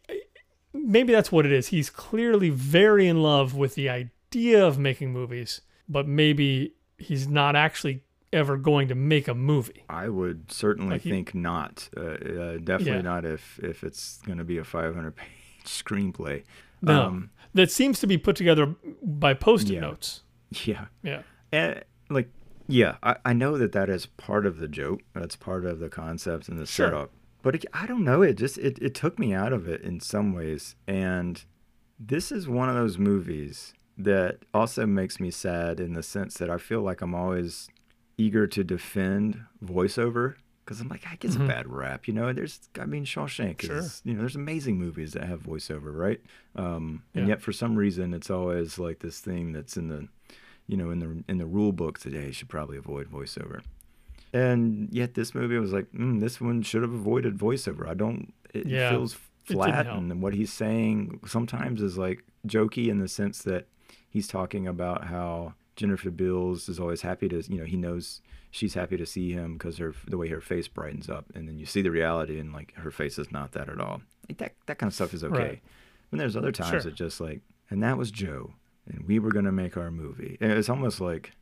maybe that's what it is he's clearly very in love with the idea of making movies but maybe he's not actually ever going to make a movie I would certainly Like he- think not. Uh, uh, definitely Yeah. not if if it's going to be a 500 page screenplay. no Um, that seems to be put together by post-it Yeah. notes yeah. yeah Eh, like, yeah, I, I know that that is part of the joke. That's part of the concept and the Sure. setup. But it, I don't know. It just it, it took me out of it in some ways. And this is one of those movies that also makes me sad in the sense that I feel like I'm always eager to defend voiceover because I'm like, I gets Mhm. a bad rap. You know, there's, I mean, Shawshank Sure. is, you know, there's amazing movies that have voiceover, right? Um, and Yeah. yet for some reason, it's always like this thing that's in the, you know, in the in the rule book today, should probably avoid voiceover. And yet this movie was like, mm, this one should have avoided voiceover. I don't. It Yeah, feels flat, help. and what he's saying sometimes is like jokey in the sense that he's talking about how Jennifer Beals is always happy to, you know, he knows she's happy to see him because her the way her face brightens up, and then you see the reality, and like her face is not that at all. Like that that kind of stuff is okay. Right. But there's other times Sure. that just like, and that was Joe, and we were gonna make our movie. And it's almost like.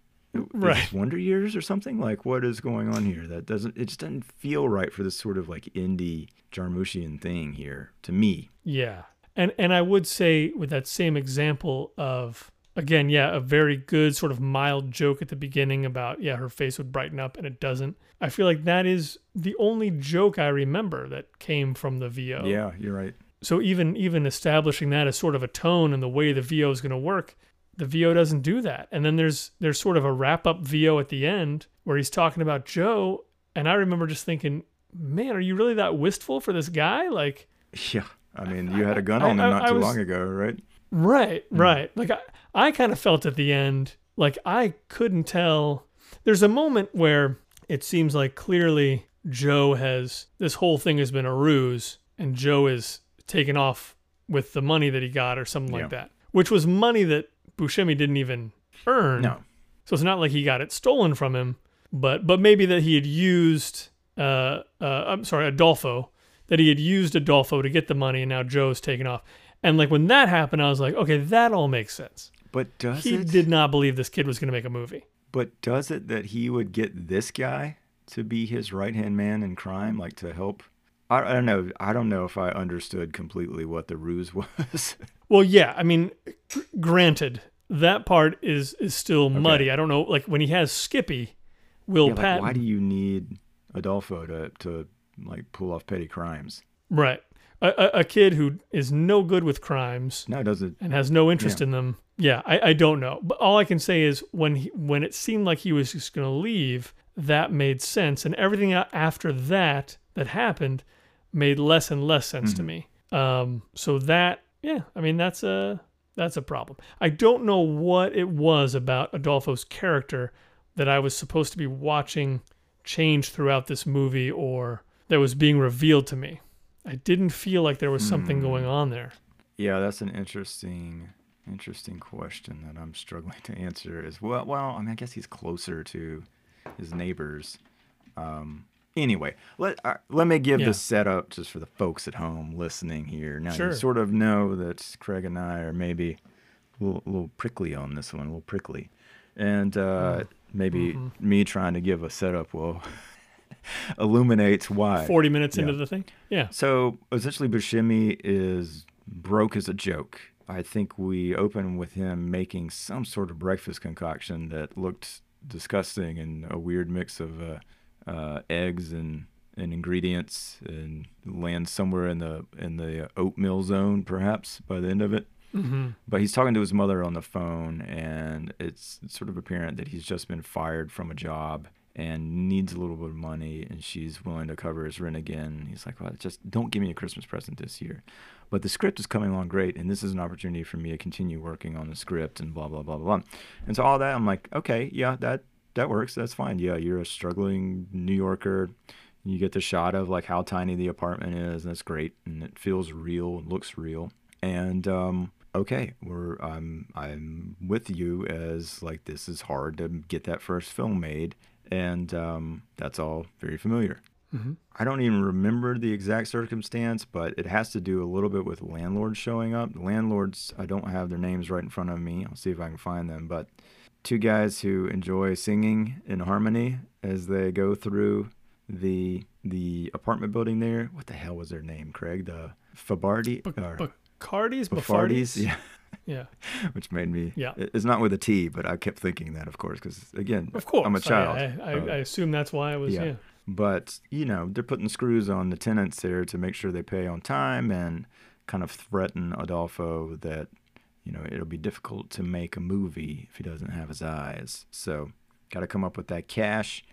Right. Wonder Years or something like what is going on here? That doesn't it just doesn't feel right for this sort of like indie Jarmushian thing here to me. Yeah. And and I would say with that same example of again, yeah, a very good sort of mild joke at the beginning about yeah, her face would brighten up and it doesn't. I feel like that is the only joke I remember that came from the VO. Yeah, you're right. So even even establishing that as sort of a tone and the way the VO is going to work, the VO doesn't do that. And then there's there's sort of a wrap up VO at the end where he's talking about Joe, and I remember just thinking, man, are you really that wistful for this guy? Like Yeah. I mean, you had a gun I- on him I- not I too was- long ago, right? Right, Mm. right. Like I, I kind of felt at the end, like I couldn't tell. There's a moment where it seems like clearly Joe has this whole thing has been a ruse, and Joe is taken off with the money that he got or something Yeah. like that, which was money that Buscemi didn't even earn. No. So it's not like he got it stolen from him, but but maybe that he had used. Uh, uh, I'm sorry, Adolfo. That he had used Adolfo to get the money, and now Joe's taken off. And like when that happened, I was like, okay, that all makes sense. But does he it? did not believe this kid was going to make a movie. But does it that he would get this guy to be his right hand man in crime, like to help? I, I don't know. I don't know if I understood completely what the ruse was. Well, yeah, I mean, gr- granted, that part is is still muddy. I don't know, like when he has Skippy, Will Yeah, like, Patton, why do you need Adolfo to to like pull off petty crimes? right? A, a, a kid who is no good with crimes No, does it? and has no interest Yeah. in them. Yeah, I, I don't know, but all I can say is when he, when it seemed like he was just going to leave, that made sense, and everything after that that happened made less and less sense to Mhm. me. Um, so that yeah, I mean that's a that's a problem. I don't know what it was about Adolfo's character that I was supposed to be watching change throughout this movie or that was being revealed to me. I didn't feel like there was something Hmm. going on there. Yeah, that's an interesting, interesting question that I'm struggling to answer as well. Well, I mean, I guess he's closer to his neighbors. Um, anyway, let uh, let me give Yeah. the setup just for the folks at home listening here. Now Sure. you sort of know that Craig and I are maybe a little, a little prickly on this one, a little prickly, and uh, maybe Mhm. me trying to give a setup will illuminate why. 40 minutes Yeah. into the thing? Yeah. So essentially, Buscemi is broke as a joke. I think we open with him making some sort of breakfast concoction that looked disgusting and a weird mix of uh, uh, eggs and and ingredients and lands somewhere in the in the oatmeal zone perhaps by the end of it. Mm-hmm. But he's talking to his mother on the phone, and it's sort of apparent that he's just been fired from a job and needs a little bit of money, and she's willing to cover his rent again. He's like, "Well, just don't give me a Christmas present this year." But the script is coming along great, and this is an opportunity for me to continue working on the script and blah blah blah blah. blah. And so all that, I'm like, okay, yeah, that that works. That's fine. Yeah, you're a struggling New Yorker. You get the shot of like how tiny the apartment is, and that's great, and it feels real, and looks real, and um, okay, we're I'm I'm with you as like this is hard to get that first film made, and um, that's all very familiar. Mm-hmm. I don't even remember the exact circumstance, but it has to do a little bit with landlords showing up. Landlords, I don't have their names right in front of me. I'll see if I can find them, but two guys who enjoy singing in harmony as they go through the the apartment building there. What the hell was their name, Craig? The Fabardi B- or Bacardi's, Bafardis? Bafardis? Yeah. Yeah. Which made me. Yeah. it- It's not with a T, but I kept thinking that, of course, because again, Of course. I'm a child. I, I, Uh, I assume that's why I was, yeah. yeah. but you know they're putting screws on the tenants there to make sure they pay on time and kind of threaten Adolfo that you know it'll be difficult to make a movie if he doesn't have his eyes. So got to come up with that cash.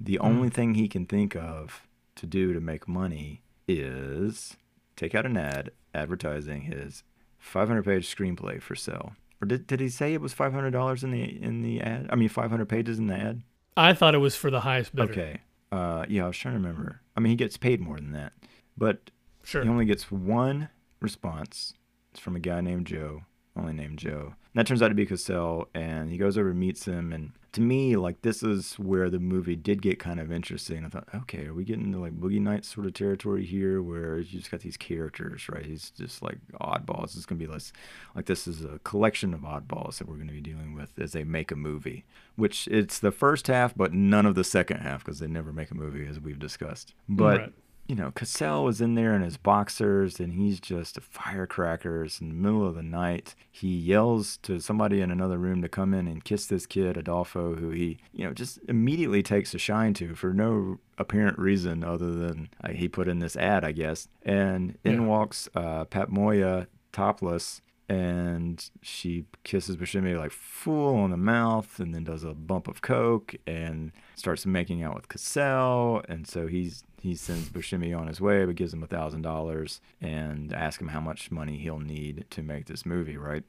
The Mm. only thing he can think of to do to make money is take out an ad advertising his 500-page screenplay for sale. Or did, did he say it was $500 in the in the ad? I mean 500 pages in the ad? I thought it was for the highest bidder. Okay. Uh, yeah, I was trying to remember. I mean, he gets paid more than that, but Sure. he only gets one response. It's from a guy named Joe, only named Joe. And that turns out to be Cassel, and he goes over and meets him. And to me, like this is where the movie did get kind of interesting. I thought, okay, are we getting into like Boogie Nights sort of territory here, where you just got these characters, right? He's just like oddballs. It's gonna be less like this is a collection of oddballs that we're gonna be dealing with as they make a movie. Which it's the first half, but none of the second half because they never make a movie, as we've discussed. But Right. You know, Cassel was in there in his boxers and he's just a firecrackers in the middle of the night. He yells to somebody in another room to come in and kiss this kid, Adolfo, who he, you know, just immediately takes a shine to for no apparent reason other than uh, he put in this ad, I guess. And in Yeah. walks uh, Pat Moya topless and she kisses Buscemi like full on the mouth and then does a bump of coke and starts making out with Cassel. And so he's he sends Buscemi on his way but gives him a thousand dollars and asks him how much money he'll need to make this movie right?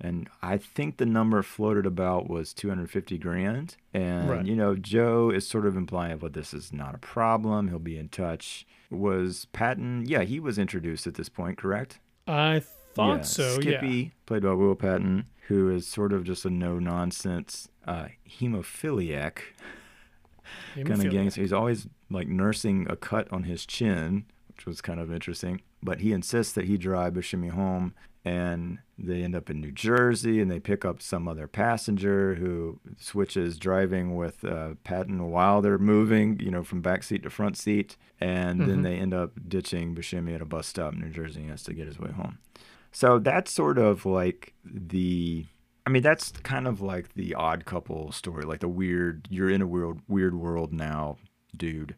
And I think the number floated about was 250 grand. And Right. you know Joe is sort of implying well this is not a problem. He'll be in touch. Was Patton yeah he was introduced at this point correct? I thought yeah, so, Skippy, yeah. played by Will Patton, who is sort of just a no nonsense uh, hemophiliac kind of gangster. He's always like nursing a cut on his chin, which was kind of interesting. But he insists that he drive Buscemi home, and they end up in New Jersey, and they pick up some other passenger who switches driving with uh, Patton while they're moving, you know, from back seat to front seat, and then Mhm. they end up ditching Buscemi at a bus stop in New Jersey. and He has to get his way home. So that's sort of like the I mean, that's kind of like the odd couple story, like the weird, you're in a weird, weird world now, dude.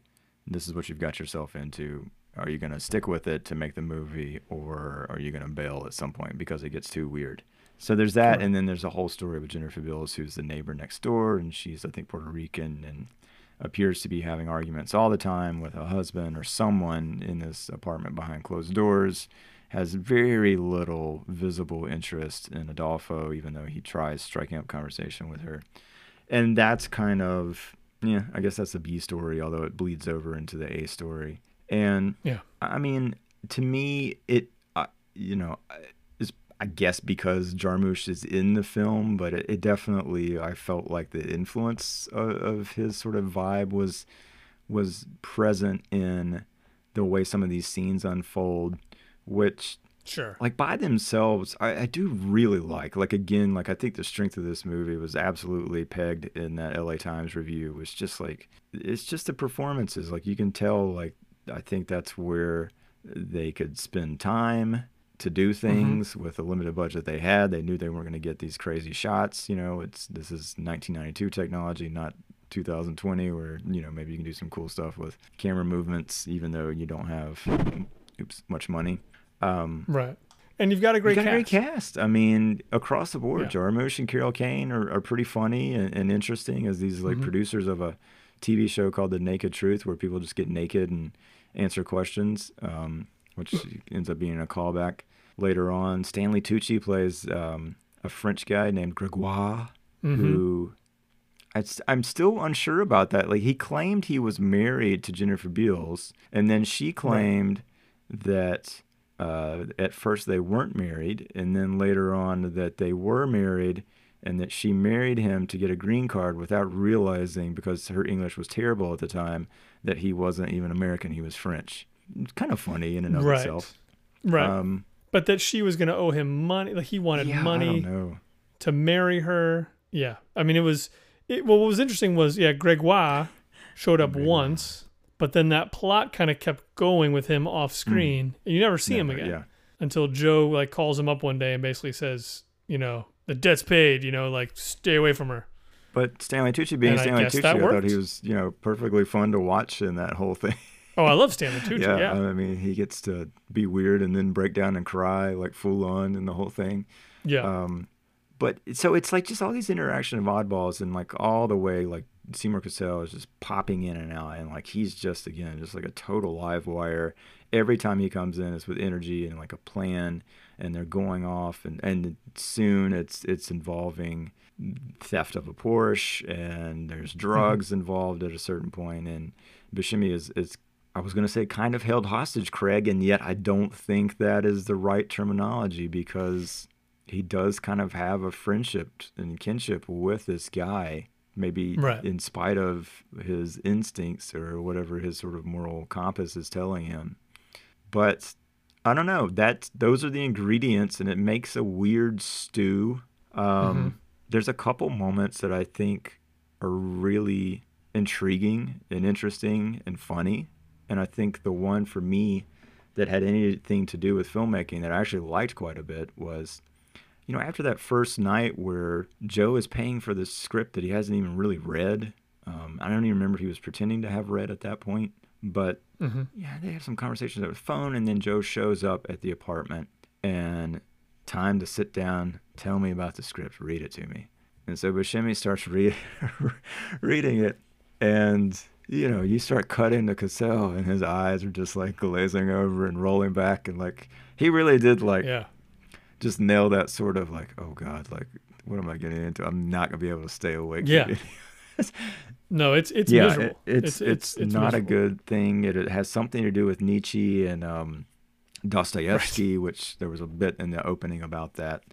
This is what you've got yourself into. Are you going to stick with it to make the movie, or are you going to bail at some point because it gets too weird? So there's that, Correct. and then there's a whole story with Jennifer Beals, who's the neighbor next door, and she's, I think, Puerto Rican and appears to be having arguments all the time with a husband or someone in this apartment behind closed doors has very little visible interest in Adolfo, even though he tries striking up conversation with her. And that's kind of, yeah, I guess that's the B story, although it bleeds over into the A story. And Yeah. I mean, to me, it, uh, you know, is I guess because Jarmusch is in the film, but it, it definitely I felt like the influence of, of his sort of vibe was was present in the way some of these scenes unfold, which Sure. like by themselves I, I do really like like again like i think the strength of this movie was absolutely pegged in that la times review was just like it's just the performances like you can tell like i think that's where they could spend time to do mm-hmm. things with the limited budget they had. They knew they weren't going to get these crazy shots. You know, it's this is 1992 technology, not 2020, where you know maybe you can do some cool stuff with camera movements, even though you don't have oops much money. Um, Right. And you've got a great got a cast. great cast. I mean, across the board, Yeah. Jarmusch and Carol Kane are, are pretty funny and, and interesting as these like Mhm. producers of a TV show called The Naked Truth, where people just get naked and answer questions, um, which ends up being a callback later on. Stanley Tucci plays um, a French guy named Gregoire, Mhm. who I, am still unsure about that. Like he claimed he was married to Jennifer Beals, and then she claimed that uh, at first they weren't married, and then later on that they were married, and that she married him to get a green card without realizing, because her English was terrible at the time, that he wasn't even American; he was French. It's kind of funny in and of Right. itself. Right. Um, but that she was going to owe him money. Like he wanted yeah, money to marry her. Yeah. I mean, it was. It, well, what was interesting was, yeah, Gregoire showed up Gregoire. once, but then that plot kind of kept going with him off screen, and you never see him Never, again Yeah. until Joe like calls him up one day and basically says, you know, the debt's paid. You know, like stay away from her. But Stanley Tucci being And I Stanley guess Tucci, that I thought worked. he was, you know, perfectly fun to watch in that whole thing. Oh, I love Stanley Tucci. yeah, yeah. I mean, he gets to be weird and then break down and cry like full on in the whole thing. yeah. Um, but so it's like just all these interaction of oddballs and like all the way like Seymour Cassel is just popping in and out and like he's just again just like a total live wire. Every time he comes in, it's with energy and like a plan, and they're going off and and soon it's it's involving theft of a Porsche and there's mm-hmm. drugs involved at a certain point and Buscemi is is I was going to say kind of held hostage, Craig, and yet I don't think that is the right terminology because he does kind of have a friendship and kinship with this guy, maybe Right. in spite of his instincts or whatever his sort of moral compass is telling him. But I don't know. That those are the ingredients, and it makes a weird stew. Um, Mhm. There's a couple moments that I think are really intriguing and interesting and funny. And I think the one for me that had anything to do with filmmaking that I actually liked quite a bit was, you know, after that first night where Joe is paying for this script that he hasn't even really read. Um, I don't even remember if he was pretending to have read at that point, but hmm yeah, they have some conversations over the phone, and then Joe shows up at the apartment and time to sit down, tell me about the script, read it to me. And so Buscemi starts read, reading it, and you know, you start cutting to Cassel, and his eyes are just like glazing over and rolling back, and like he really did like Yeah. Just nail that sort of like, oh God, like what am I getting into? I'm not gonna be able to stay awake. Yeah. No, it's it's yeah, miserable. it- it's, it's not a good thing. It, it has something to do with Nietzsche and um, Dostoevsky, which there was a bit in the opening about that,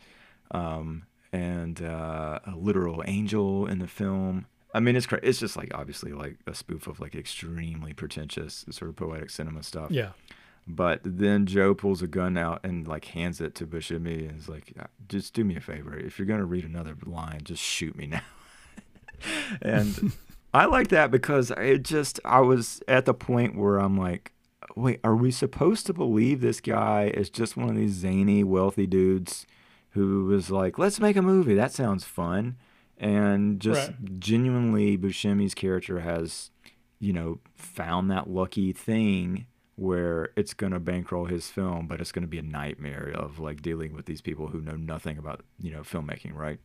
um, and uh, a literal angel in the film. I mean, it's cra- it's just like obviously like a spoof of like extremely pretentious sort of poetic cinema stuff. Yeah. But then Joe pulls a gun out and like hands it to Buscemi and is like, "Uh, "Just do me a favor. If you're gonna read another line, just shoot me now." and I like that because it just I was at the point where I'm like, "Wait, are we supposed to believe this guy is just one of these zany, wealthy dudes who was like, let's make a movie. That sounds fun." And just Right. genuinely, Buscemi's character has, you know, found that lucky thing where it's going to bankroll his film, but it's going to be a nightmare of like dealing with these people who know nothing about, you know, filmmaking, right?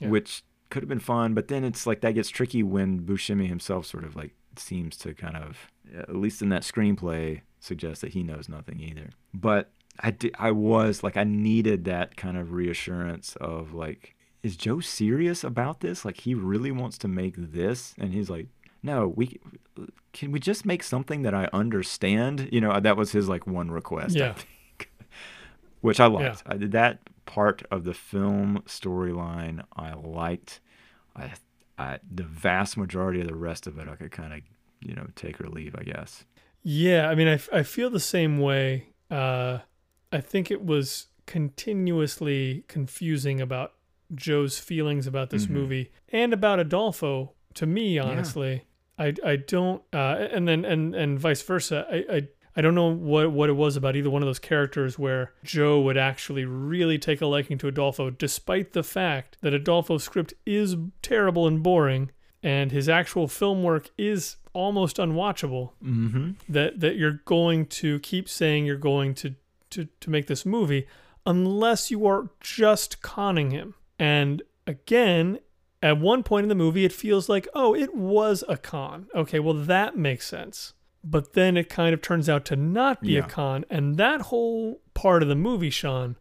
Yeah. Which could have been fun, but then it's like that gets tricky when Buscemi himself sort of like seems to kind of, at least in that screenplay, suggest that he knows nothing either. But I did, I was like, I needed that kind of reassurance of like, is Joe serious about this? Like, he really wants to make this, and he's like, no, we can we just make something that I understand. You know, that was his like one request. I Yeah. think. Which I liked. I did that part of the film storyline. I liked. I, I the vast majority of the rest of it, I could kind of, you know, take or leave. I guess. Yeah, I mean, I, I feel the same way. Uh, I think it was continuously confusing about Joe's feelings about this Mhm. movie and about Adolfo. To me, honestly, I I don't, uh, and then and and vice versa. I, I I don't know what what it was about either one of those characters where Joe would actually really take a liking to Adolfo, despite the fact that Adolfo's script is terrible and boring, and his actual film work is almost unwatchable. Mm-hmm. That that you're going to keep saying you're going to to to make this movie, unless you are just conning him. And again, at one point in the movie, it feels like, oh, it was a con. Okay, well, that makes sense. But then it kind of turns out to not be Yeah. a con. And that whole part of the movie, Sean,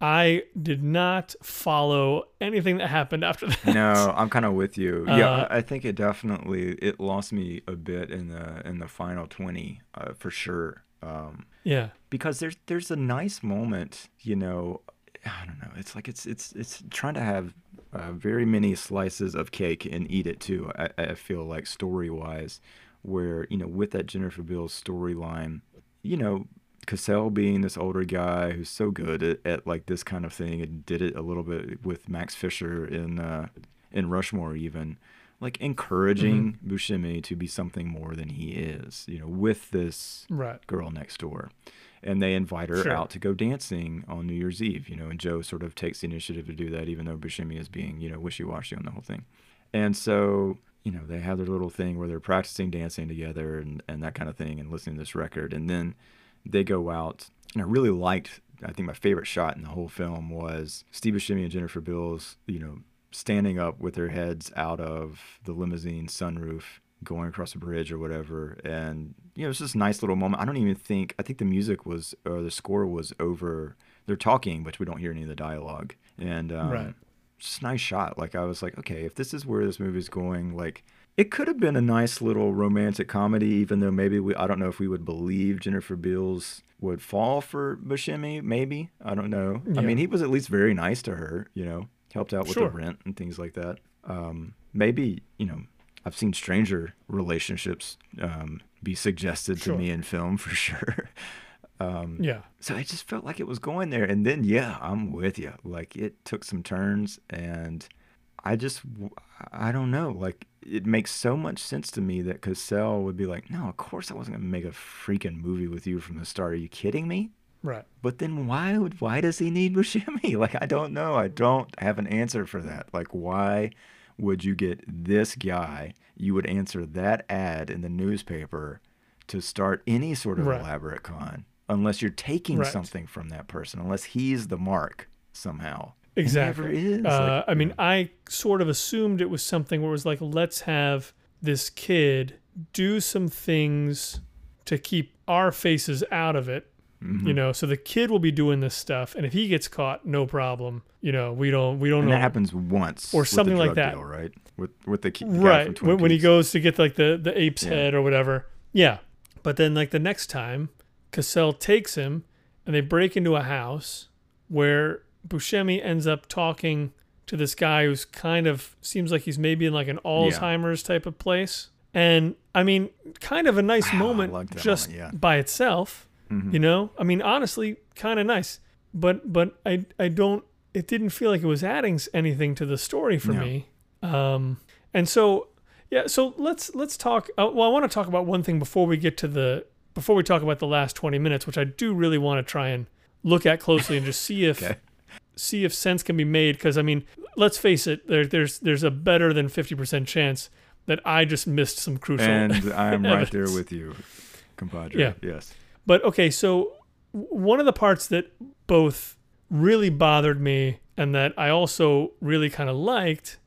I did not follow anything that happened after that. No, I'm kind of with you. Yeah, Uh, I I think it definitely it lost me a bit in the in the final twenty uh, for sure. Um, Yeah. because there's there's a nice moment, you know. I don't know. It's like it's it's it's trying to have uh, very many slices of cake and eat it too. I, I feel like story wise, where you know with that Jennifer Beals storyline, you know, Cassel being this older guy who's so good at, at like this kind of thing and did it a little bit with Max Fisher in uh, in Rushmore even like encouraging Buscemi to be something more than he is, you know, with this Right. girl next door. And they invite her Sure. out to go dancing on New Year's Eve, you know, and Joe sort of takes the initiative to do that, even though Buscemi is being, you know, wishy washy on the whole thing. And so, you know, they have their little thing where they're practicing dancing together and, and that kind of thing and listening to this record. And then they go out. And I really liked, I think my favorite shot in the whole film was Steve Buscemi and Jennifer Beals, you know, standing up with their heads out of the limousine sunroof going across a bridge or whatever. And you know it's just a nice little moment. I don't even think i think the music was or the score was over they're talking but we don't hear any of the dialogue. And um, Right. just a nice shot. Like i was like okay if this is where this movie's going like it could have been a nice little romantic comedy even though maybe we i don't know if we would believe jennifer beals would fall for Buscemi, maybe. I don't know. I mean he was at least very nice to her you know helped out with Sure. the rent and things like that. Um, maybe you know I've seen stranger relationships um, be suggested Sure. to me in film for sure. um, Yeah. so I just felt like it was going there, and then yeah, I'm with you. Like it took some turns, and I just I don't know. Like it makes so much sense to me that Cassel would be like, no, of course I wasn't gonna make a freaking movie with you from the start. Are you kidding me? Right. But then why would why does he need Buscemi? Like I don't know. I don't have an answer for that. Like why would you get this guy? You would answer that ad in the newspaper to start any sort of Right. elaborate con unless you're taking Right. something from that person, unless he's the mark somehow. Exactly. Uh, Like, I mean, I sort of assumed it was something where it was like, let's have this kid do some things to keep our faces out of it. Mhm. You know, so the kid will be doing this stuff, and if he gets caught, no problem. You know, we don't, we don't and know. that happens once Or with the from like that. deal, right? With with the, ki- the guy right when, when he goes to get like the the ape's Yeah. head or whatever. Yeah, but then like the next time, Cassel takes him, and they break into a house where Buscemi ends up talking to this guy who's kind of seems like he's maybe in like an Alzheimer's type of place. And I mean, kind of a nice moment just moment, yeah. by itself. Mhm. You know, I mean, honestly, kind of nice. But but I I don't. It didn't feel like it was adding anything to the story for No. me. Um, and so yeah, so let's let's talk. Uh, well, I want to talk about one thing before we get to the before we talk about the last twenty minutes, which I do really want to try and look at closely and just see if Okay. see if sense can be made. Because I mean, let's face it, there, there's there's a better than fifty percent chance that I just missed some crucial. And I'm right there with you, compadre. Yeah. Yes. But okay, so one of the parts that both really bothered me and that I also really kind of liked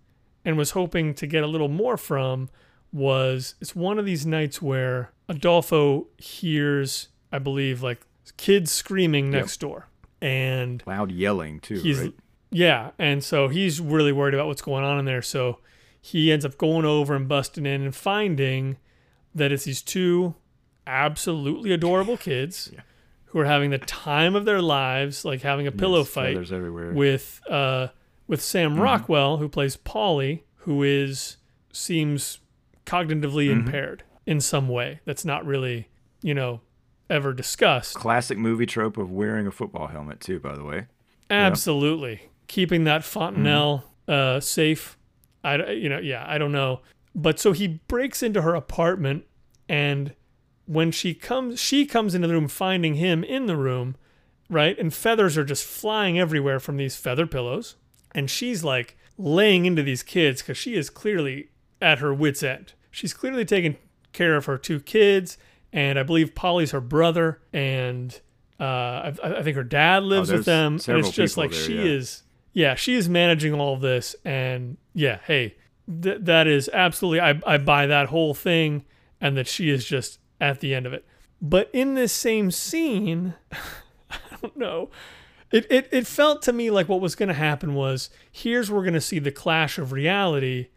and was hoping to get a little more from was it's one of these nights where Adolfo hears, I believe, like kids screaming Yep. next door. And Loud yelling too, he's right? yeah, and so he's really worried about what's going on in there. So he ends up going over and busting in and finding that it's these two absolutely adorable kids Yeah. who are having the time of their lives, like having a pillow Yes, fight with uh with Sam Mm-hmm. Rockwell, who plays Polly, who is seems cognitively Mhm. impaired in some way. That's not really, you know, ever discussed. Classic movie trope of wearing a football helmet too, by the way. Absolutely. Keeping that fontanelle Mm-hmm. uh, safe. I, you know, yeah, I don't know. But so he breaks into her apartment and when she comes she comes into the room finding him in the room, right? And feathers are just flying everywhere from these feather pillows. And she's like laying into these kids because she is clearly at her wits' end. She's clearly taking care of her two kids, and I believe Polly's her brother, and uh, I, I think her dad lives with Oh, there's them. And it's just like there, she yeah. is, yeah, she is managing all of this, and yeah, hey, th- that is absolutely, I, I buy that whole thing, and that she is just at the end of it. But in this same scene, I don't know. It, it, it felt to me like what was going to happen was here's where we're going to see the clash of reality,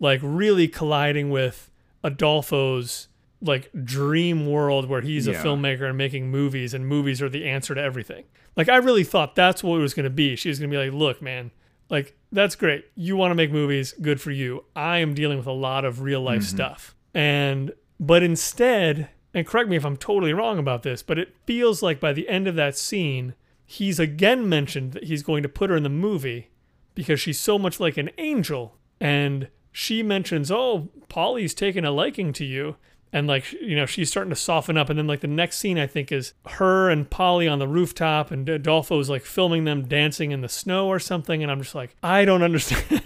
like really colliding with Adolfo's like dream world where he's a filmmaker and making movies, and movies are the answer to everything. Like I really thought that's what it was going to be. She was going to be like, look, man, like that's great. You want to make movies, good for you. I am dealing with a lot of real life mm-hmm. stuff, and but instead, and correct me if I'm totally wrong about this, but it feels like by the end of that scene, he's again mentioned that he's going to put her in the movie because she's so much like an angel. And she mentions, Oh, Polly's taken a liking to you. And like, you know, she's starting to soften up. And then, like, the next scene, I think, is her and Polly on the rooftop, and Adolfo's like filming them dancing in the snow or something. And I'm just like, I don't understand.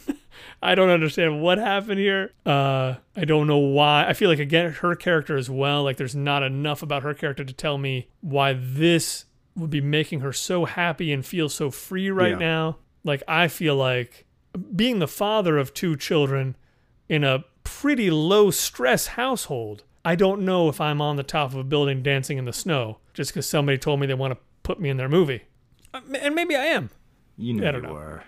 I don't understand what happened here. Uh, I don't know why. I feel like again her character as well. Like there's not enough about her character to tell me why this would be making her so happy and feel so free right Yeah. now. Like I feel like being the father of two children in a pretty low stress household. I don't know if I'm on the top of a building dancing in the snow just because somebody told me they want to put me in their movie. Uh, And maybe I am You know I don't you know. are.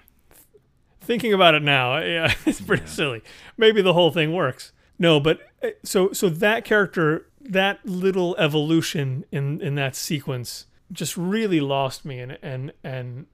Thinking about it now, yeah, it's pretty silly. Maybe the whole thing works. No, but uh, so so that character, that little evolution in in that sequence, just really lost me, and and and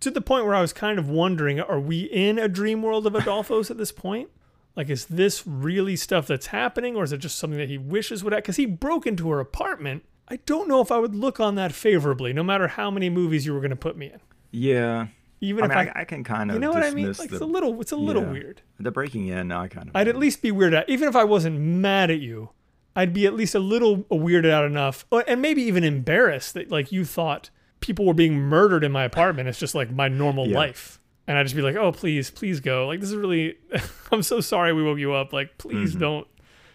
to the point where I was kind of wondering, are we in a dream world of Adolfo's at this point? Like, is this really stuff that's happening, or is it just something that he wishes would happen? Because he broke into her apartment. I don't know if I would look on that favorably, no matter how many movies you were going to put me in. Yeah. Even I if mean, I, I, I can kind of you know what I mean? Like the, it's a little, it's a little yeah. weird. the breaking in. I kind of. I'd at least be weirded out, even if I wasn't mad at you. I'd be at least a little weirded out enough, and maybe even embarrassed that like you thought people were being murdered in my apartment. It's just like my normal Yeah. life, and I'd just be like, "Oh, please, please go." Like this is really, I'm so sorry we woke you up. Like please Mm-hmm. don't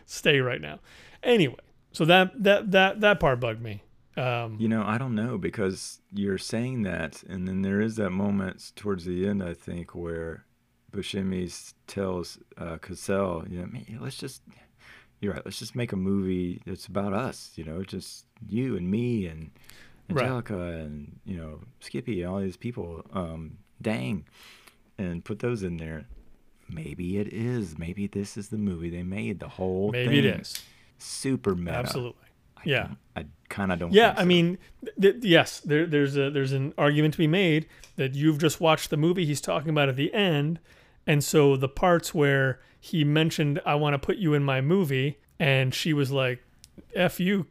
stay right now. Anyway, so that that that that part bugged me. Um, You know, I don't know because you're saying that, and then there is that moment towards the end, I think, where Buscemi tells uh, Cassel, you know, let's just, you're right, let's just make a movie that's about us, you know, just you and me and Right. Angelica and, you know, Skippy and all these people, um, dang, and put those in there. Maybe it is. Maybe this is the movie they made, the whole maybe thing. it is Super meta. absolutely. I Yeah. I kind of don't Yeah, think I mean, th- th- yes, there, there's a there's an argument to be made that you've just watched the movie he's talking about at the end, and so the parts where he mentioned I want to put you in my movie, and she was like, "F you,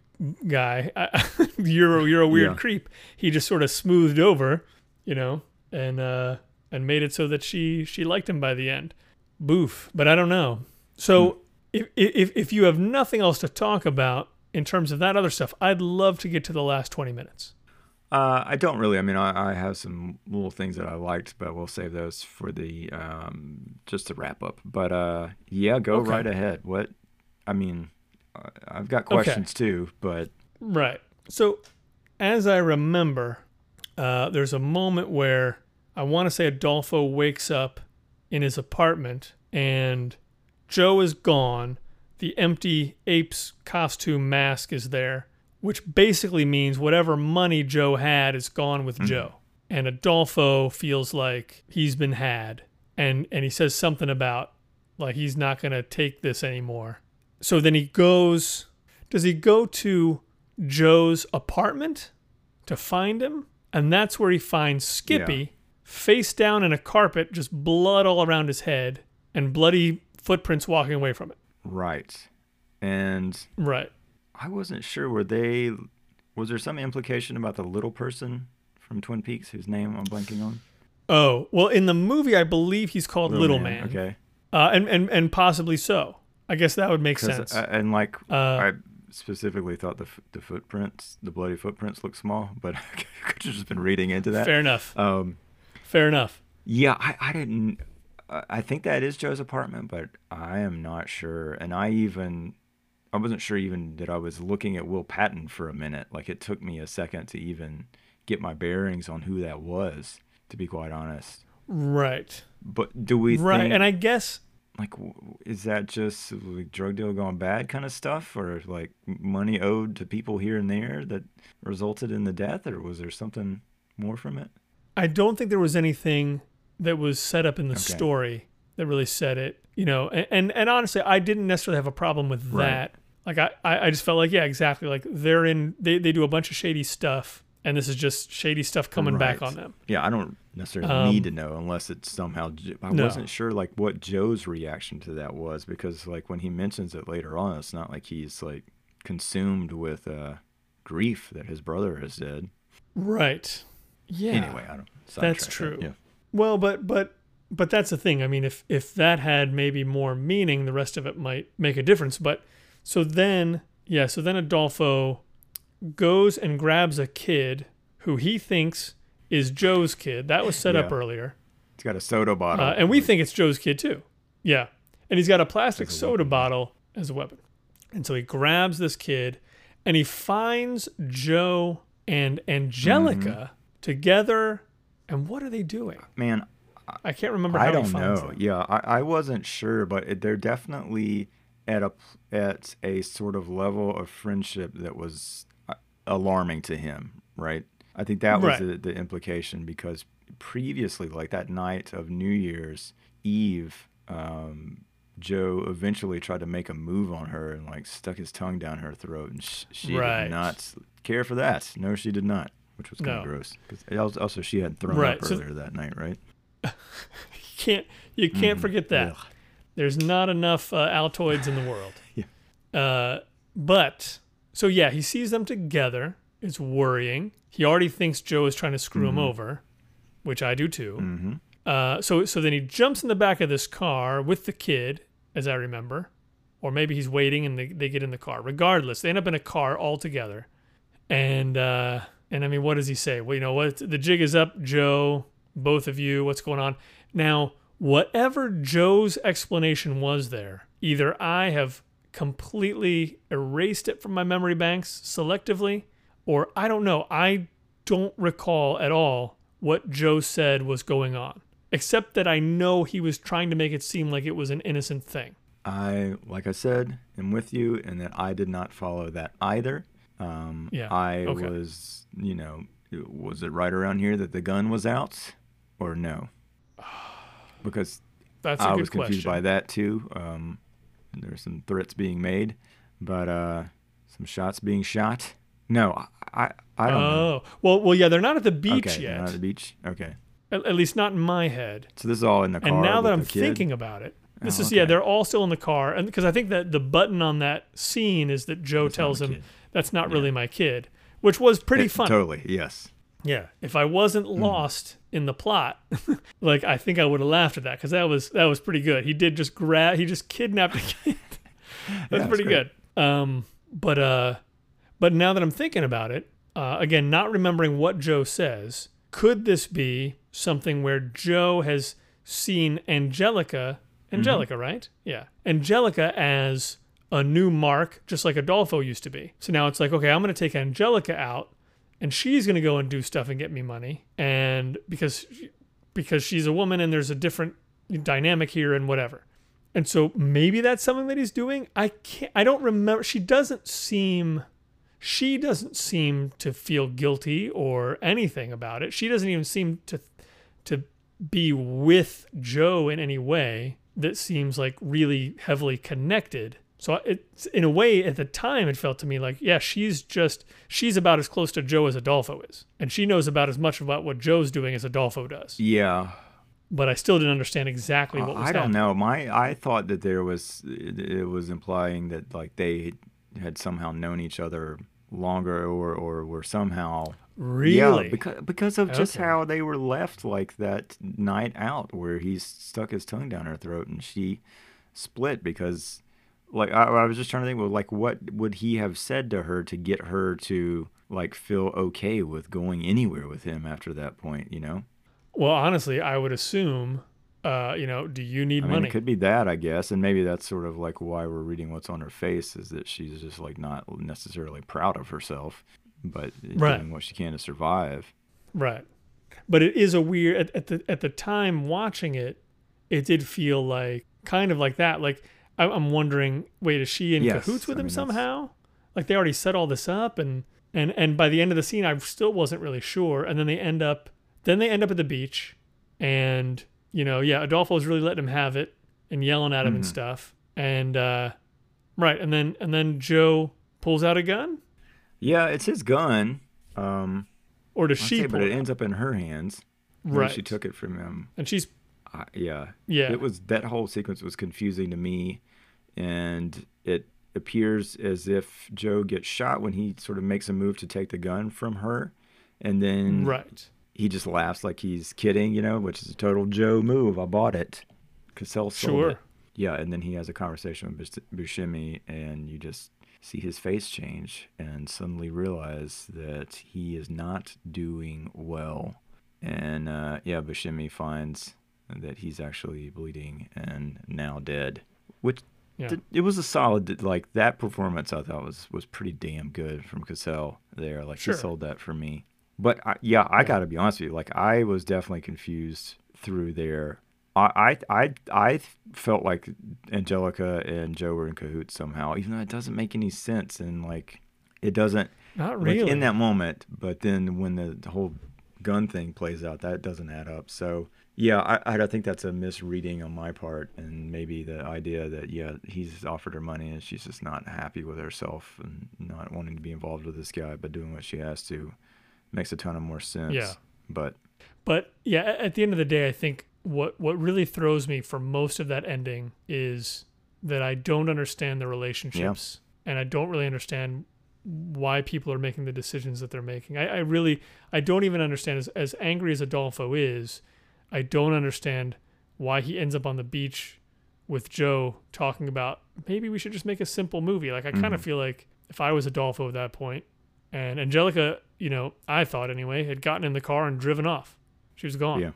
guy, I, you're a- you're a weird Yeah. creep." He just sort of smoothed over, you know, and uh, and made it so that she she liked him by the end. Boof, but I don't know. So if if if you have nothing else to talk about in terms of that other stuff, I'd love to get to the last twenty minutes. Uh, I don't really. I mean, I, I have some little things that I liked, but we'll save those for the um, just to wrap up. But uh, yeah, go Okay. right ahead. What? I mean, I've got questions too, but Right. So, as I remember, uh, there's a moment where I want to say Adolfo wakes up in his apartment and Joe is gone. The empty ape's costume mask is there, which basically means whatever money Joe had is gone with hmm. Joe. And Adolfo feels like he's been had. And, and he says something about like he's not going to take this anymore. So then he goes does he go to Joe's apartment to find him? And that's where he finds Skippy Yeah. face down in a carpet, just blood all around his head, and bloody footprints walking away from it. Right. And Right. I wasn't sure were they. Was there some implication about the little person from Twin Peaks whose name I'm blanking on? Oh, well, in the movie, I believe he's called Little, Man. Okay. Uh, and, and, and possibly so. I guess that would make sense. uh, and like Uh, I specifically thought the the footprints, the bloody footprints, looked small, but I could have just been reading into that. Fair enough. Um, Fair enough. yeah, I, I didn't. I think that is Joe's apartment, but I am not sure. And I even, I wasn't sure even that I was looking at Will Patton for a minute. Like it took me a second to even get my bearings on who that was, to be quite honest. Right. But do we Right. think And I guess like is that just like drug deal gone bad kind of stuff, or like money owed to people here and there that resulted in the death, or was there something more from it? I don't think there was anything that was set up in the Okay. story that really said it. You know, and, and and honestly, I didn't necessarily have a problem with Right. that. Like I, I just felt like yeah, exactly. Like they're in they they do a bunch of shady stuff, and this is just shady stuff coming back on them. Yeah, I don't necessarily Um, need to know unless it's somehow. I No. wasn't sure like what Joe's reaction to that was because like when he mentions it later on, it's not like he's like consumed with uh, grief that his brother is dead. Right. Yeah. Anyway, I don't. That's that, true. Yeah. Well, but but but that's the thing. I mean, if if that had maybe more meaning, the rest of it might make a difference. But so then, yeah, so then Adolfo goes and grabs a kid who he thinks is Joe's kid. That was set up earlier, He's got a soda bottle. uh, and we think it's Joe's kid too. Yeah, and he's got a plastic a soda weapon. bottle as a weapon. And so he grabs this kid, and he finds Joe and Angelica Mm-hmm. together. And what are they doing? man, I can't remember how I don't know. them. Yeah, I, I wasn't sure, but it, they're definitely at a at a sort of level of friendship that was uh, alarming to him, right? I think that was Right. the, the implication because previously, like that night of New Year's Eve, um, Joe eventually tried to make a move on her and like stuck his tongue down her throat, and sh- she Right. did not care for that. No, she did not, which was kind of gross. 'Cause it also, she had thrown Right, up so- earlier that night, right? You can't you can't forget that. Ugh. There's not enough uh, Altoids in the world. Yeah. Uh, but so yeah, he sees them together. It's worrying. He already thinks Joe is trying to screw him over, which I do too. Mm-hmm. Uh, so so then he jumps in the back of this car with the kid, as I remember, or maybe he's waiting and they, they get in the car. Regardless, they end up in a car all together. And uh, and I mean, what does he say? Well, you know what? The jig is up, Joe. Both of you. What's going on now? Whatever Joe's explanation was there, either I have completely erased it from my memory banks selectively, or I don't know. I don't recall at all what Joe said was going on, except that I know he was trying to make it seem like it was an innocent thing. I, like I said, am with you in that I did not follow that either. Um, Yeah, I okay. was, you know, was it right around here that the gun was out, or no? Because That's a I was confused question. by that too. Um, there's some threats being made, but uh, some shots being shot. No, I, I, don't know. Oh, well, well, yeah, they're not at the beach okay, yet. not at the beach. Okay, At, at least not in my head. so this is all in the car. And now that I'm thinking about it, this Oh, is yeah, they're all still in the car, and because I think that the button on that scene is that Joe not tells him kid. That's not really my kid, which was pretty It- fun. Totally, yes. Yeah, if I wasn't Hmm. lost in the plot, like I think I would have laughed at that because that was that was pretty good. He did just grab, he just kidnapped a kid. That's Yeah, pretty good. Um, but uh, but now that I'm thinking about it, uh, again, not remembering what Joe says, could this be something where Joe has seen Angelica, Angelica, Mm-hmm. right? Yeah, Angelica as a new Mark, just like Adolfo used to be. So now it's like, okay, I'm going to take Angelica out and she's going to go and do stuff and get me money. And because because she's a woman and there's a different dynamic here and whatever. And so maybe that's something that he's doing. I can't i don't remember she doesn't seem she doesn't seem to feel guilty or anything about it. She doesn't even seem to to be with joe in any way that seems like really heavily connected so it's in a way at the time it felt to me like yeah she's just she's about as close to joe as adolfo is. And she knows about as much about what joe's doing as adolfo does. Yeah, but i still didn't understand exactly what uh, was I don't know. My I thought that there was it, it was implying that like they had somehow known each other longer or or were somehow really? yeah because because of just Okay. how they were left like that night out where he stuck his tongue down her throat and she split because like I, I was just trying to think, well, like what would he have said to her to get her to like feel okay with going anywhere with him after that point? You know. Well, honestly, I would assume, uh, you know, do you need I mean, money? it could be that, I guess, and maybe that's sort of like why we're reading what's on her face is that she's just like not necessarily proud of herself, but Right. doing what she can to survive. Right. But it is a weird at, at the at the time watching it, it did feel like kind of like that. Like I, I'm wondering, wait, is she in Yes, cahoots with I him mean, that's- somehow? Like they already set all this up, and and and by the end of the scene, I still wasn't really sure. And then they end up, then they end up at the beach, and you know, yeah, Adolfo's really letting him have it and yelling at him and Mhm. stuff. And uh, right, and then and then Joe pulls out a gun, Yeah, it's his gun. Um, or does I'd she say, pull but it it? ends up in her hands. Right. She took it from him. and she's I yeah. yeah, It was that whole sequence was confusing to me, and it appears as if Joe gets shot when he sort of makes a move to take the gun from her, and then right. he just laughs like he's kidding, you know, which is a total Joe move. I bought it. Cassel sold Sure. it. Yeah, and then he has a conversation with Bus- Buscemi, and you just see his face change and suddenly realize that he is not doing well. And uh, yeah, Buscemi finds that he's actually bleeding and now dead. Which Yeah. th- it was a solid like that performance. I thought was was pretty damn good from Cassel there. Like Sure. he sold that for me. But I, yeah, I Yeah. got to be honest with you. Like I was definitely confused through there. I, I I I felt like Angelica and Joe were in cahoots somehow, even though it doesn't make any sense and like it doesn't Not like really. in that moment. But then when the, the whole gun thing plays out, that doesn't add up. So yeah, I I think that's a misreading on my part, and maybe the idea that yeah he's offered her money and she's just not happy with herself and not wanting to be involved with this guy, but doing what she has to makes a ton of more sense. Yeah. But But yeah, at the end of the day, I think what what really throws me for most of that ending is that I don't understand the relationships, and I don't really understand why people are making the decisions that they're making. I, I really I don't even understand as as angry as Adolfo is, I don't understand why he ends up on the beach with Joe talking about maybe we should just make a simple movie. Like I kind of Mhm. feel like if I was Adolfo at that point, and Angelica, you know, I thought anyway, had gotten in the car and driven off. She was gone. Yeah.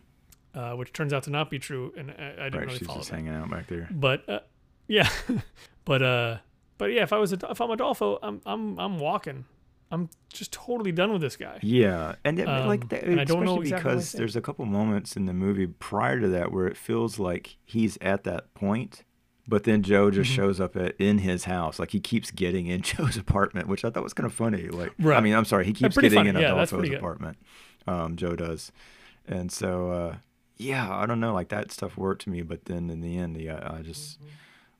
Uh, which turns out to not be true, and I, I didn't right, really she's follow just that. hanging out back there. But uh, yeah, but uh, but yeah, if I was if I'm Adolfo, I'm I'm I'm walking. I'm just totally done with this guy. Yeah, and it, Um, like that, and I don't know especially exactly because there's a couple moments in the movie prior to that where it feels like he's at that point, but then Joe just Mhm. shows up at in his house. Like he keeps getting in Joe's apartment, which I thought was kind of funny. Like, I mean, I'm sorry, he keeps getting funny. in Yeah, that's Adolfo's pretty good. apartment. Um, Joe does, and so uh, yeah, I don't know, like that stuff worked to me, but then in the end, yeah, I just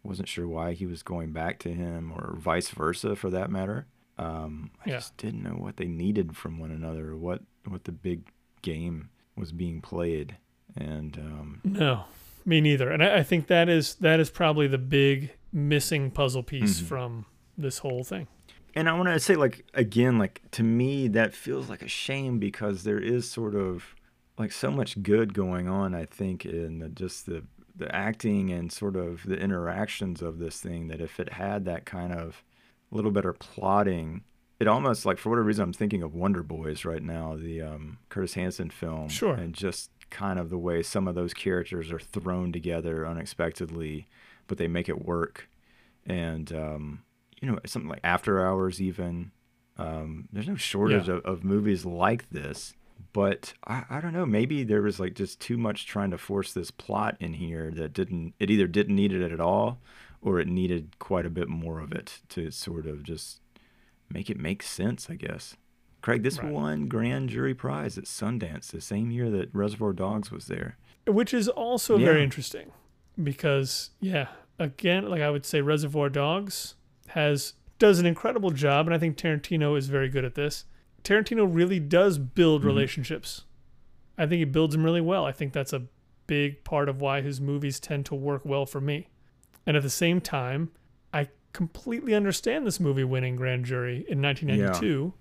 wasn't sure why he was going back to him or vice versa for that matter. Um, I Yeah. just didn't know what they needed from one another, what what the big game was being played, and um, No, me neither. And I, I think that is that is probably the big missing puzzle piece Mhm. from this whole thing. and I want to say like again, like to me that feels like a shame because there is sort of like so much good going on. I think in the, just the the acting and sort of the interactions of this thing that if it had that kind of little better plotting. It almost like for whatever reason I'm thinking of Wonder Boys right now, the um, Curtis Hanson film, Sure. and just kind of the way some of those characters are thrown together unexpectedly, but they make it work. And um, you know, something like After Hours, even um, there's no shortage Yeah. of, of movies like this. But I, I don't know. Maybe there was like just too much trying to force this plot in here that didn't. It either didn't need it at all, or it needed quite a bit more of it to sort of just make it make sense. I guess. Craig, this Right. won grand jury prize at Sundance the same year that Reservoir Dogs was there. which is also very interesting because yeah again like i would say reservoir dogs has does an incredible job and i think tarantino is very good at this tarantino really does build Mhm. relationships i think he builds them really well i think that's a big part of why his movies tend to work well for me and at the same time i completely understand this movie winning grand jury in 1992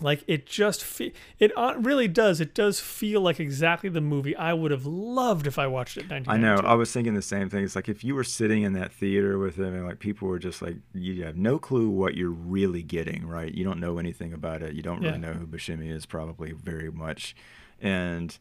Like it just fe- it uh, really does. It does feel like exactly the movie I would have loved if I watched it. in I know. I was thinking the same thing. It's like if you were sitting in that theater with him and like people were just like, you have no clue what you're really getting, right? You don't know anything about it. You don't really Yeah. know who Buscemi is, probably very much. And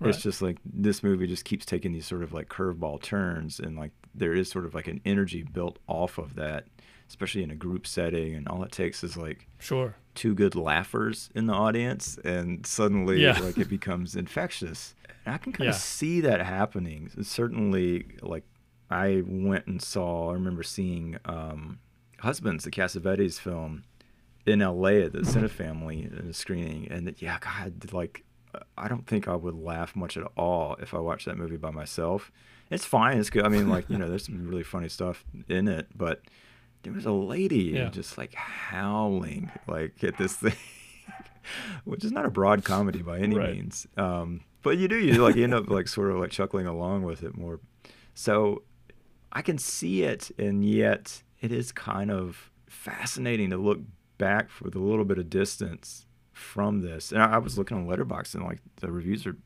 Right. it's just like this movie just keeps taking these sort of like curveball turns. And like there is sort of like an energy built off of that, especially in a group setting. And all it takes is like, Sure. two good laughers in the audience and suddenly Yeah. like it becomes infectious and i can kind Yeah. of see that happening certainly like i went and saw i remember seeing um husbands the cassavetes film in la at the cinefamily in a screening and yeah god like i don't think i would laugh much at all if i watched that movie by myself it's fine. It's good. I mean like you know there's some really funny stuff in it but there was a lady Yeah. just like howling like at this thing which is not a broad comedy by any Right. means um but you do you like you end up like sort of like chuckling along with it more. So i can see it and yet it is kind of fascinating to look back with a little bit of distance from this. And i, I was looking on Letterboxd and like the reviews are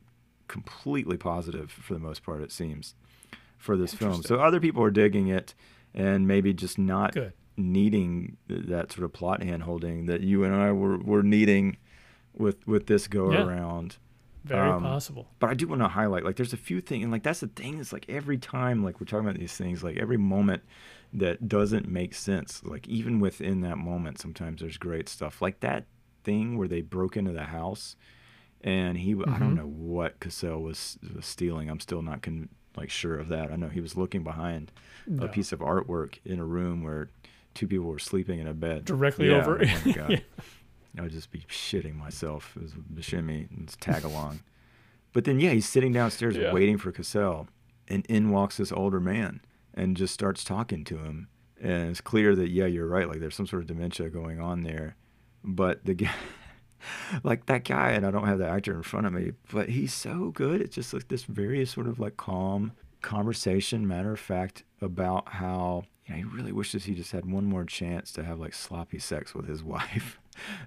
completely positive for the most part it seems for this film so other people are digging it and maybe just not Good. needing that sort of plot hand holding that you and I were, were needing with with this go Yeah. around. Very Um, possible. But I do want to highlight like there's a few things and like that's the thing is like every time like we're talking about these things like every moment that doesn't make sense like even within that moment sometimes there's great stuff like that thing where they broke into the house and he w I don't know what Cassel was, was stealing I'm still not con- like sure of that I know he was looking behind No. a piece of artwork in a room where two people were sleeping in a bed Directly Yeah, over. Oh my God. Yeah. I would just be shitting myself as a shimmy and tag along. But then, yeah, he's sitting downstairs Yeah. waiting for Cassel, and in walks this older man and just starts talking to him. And it's clear that, yeah, you're right. Like, there's some sort of dementia going on there. But the guy, like that guy, and I don't have the actor in front of me, but he's so good. It's just like this very sort of like calm conversation, matter of fact, about how you know, he really wishes he just had one more chance to have like sloppy sex with his wife,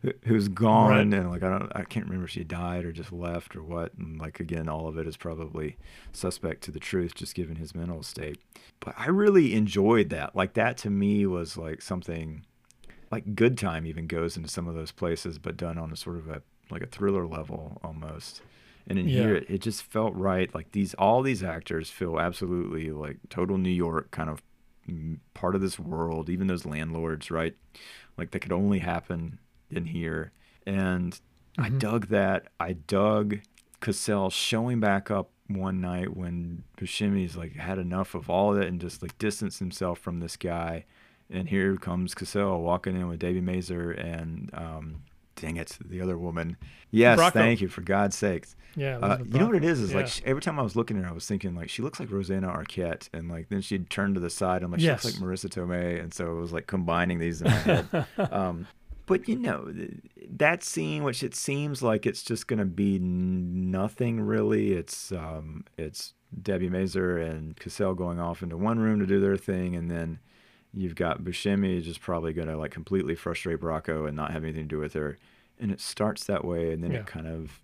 who- who's gone, Right. and like I don't, I can't remember if she died or just left or what. And like again, all of it is probably suspect to the truth, just given his mental state. But I really enjoyed that. Like that to me was like something like Good Time even goes into some of those places, but done on a sort of a like a thriller level almost. And in here, Yeah. it, it just felt right. Like these, all these actors feel absolutely like total New York kind of mm, part of this world. Even those landlords, right? Like that could only happen in here. And I Mhm. dug that. I dug Cassel showing back up one night when Buscemi's like had enough of all of it and just like distanced himself from this guy. And here comes Cassel walking in with Debi Mazar and um, dang it, the other woman. Yes, Bracco. thank you for God's sakes. Yeah. Uh, you know what it is? Is like she, every time I was looking at her, I was thinking like she looks like Rosanna Arquette, and like then she'd turn to the side, and like Yes. she looks like Marisa Tomei, and so it was like combining these in my head. um, but you know that scene, which it seems like it's just gonna be nothing really. It's um, it's Debi Mazar and Cassel going off into one room to do their thing, and then you've got Buscemi just probably gonna like completely frustrate Bracco and not have anything to do with her. And it starts that way, and then Yeah. it kind of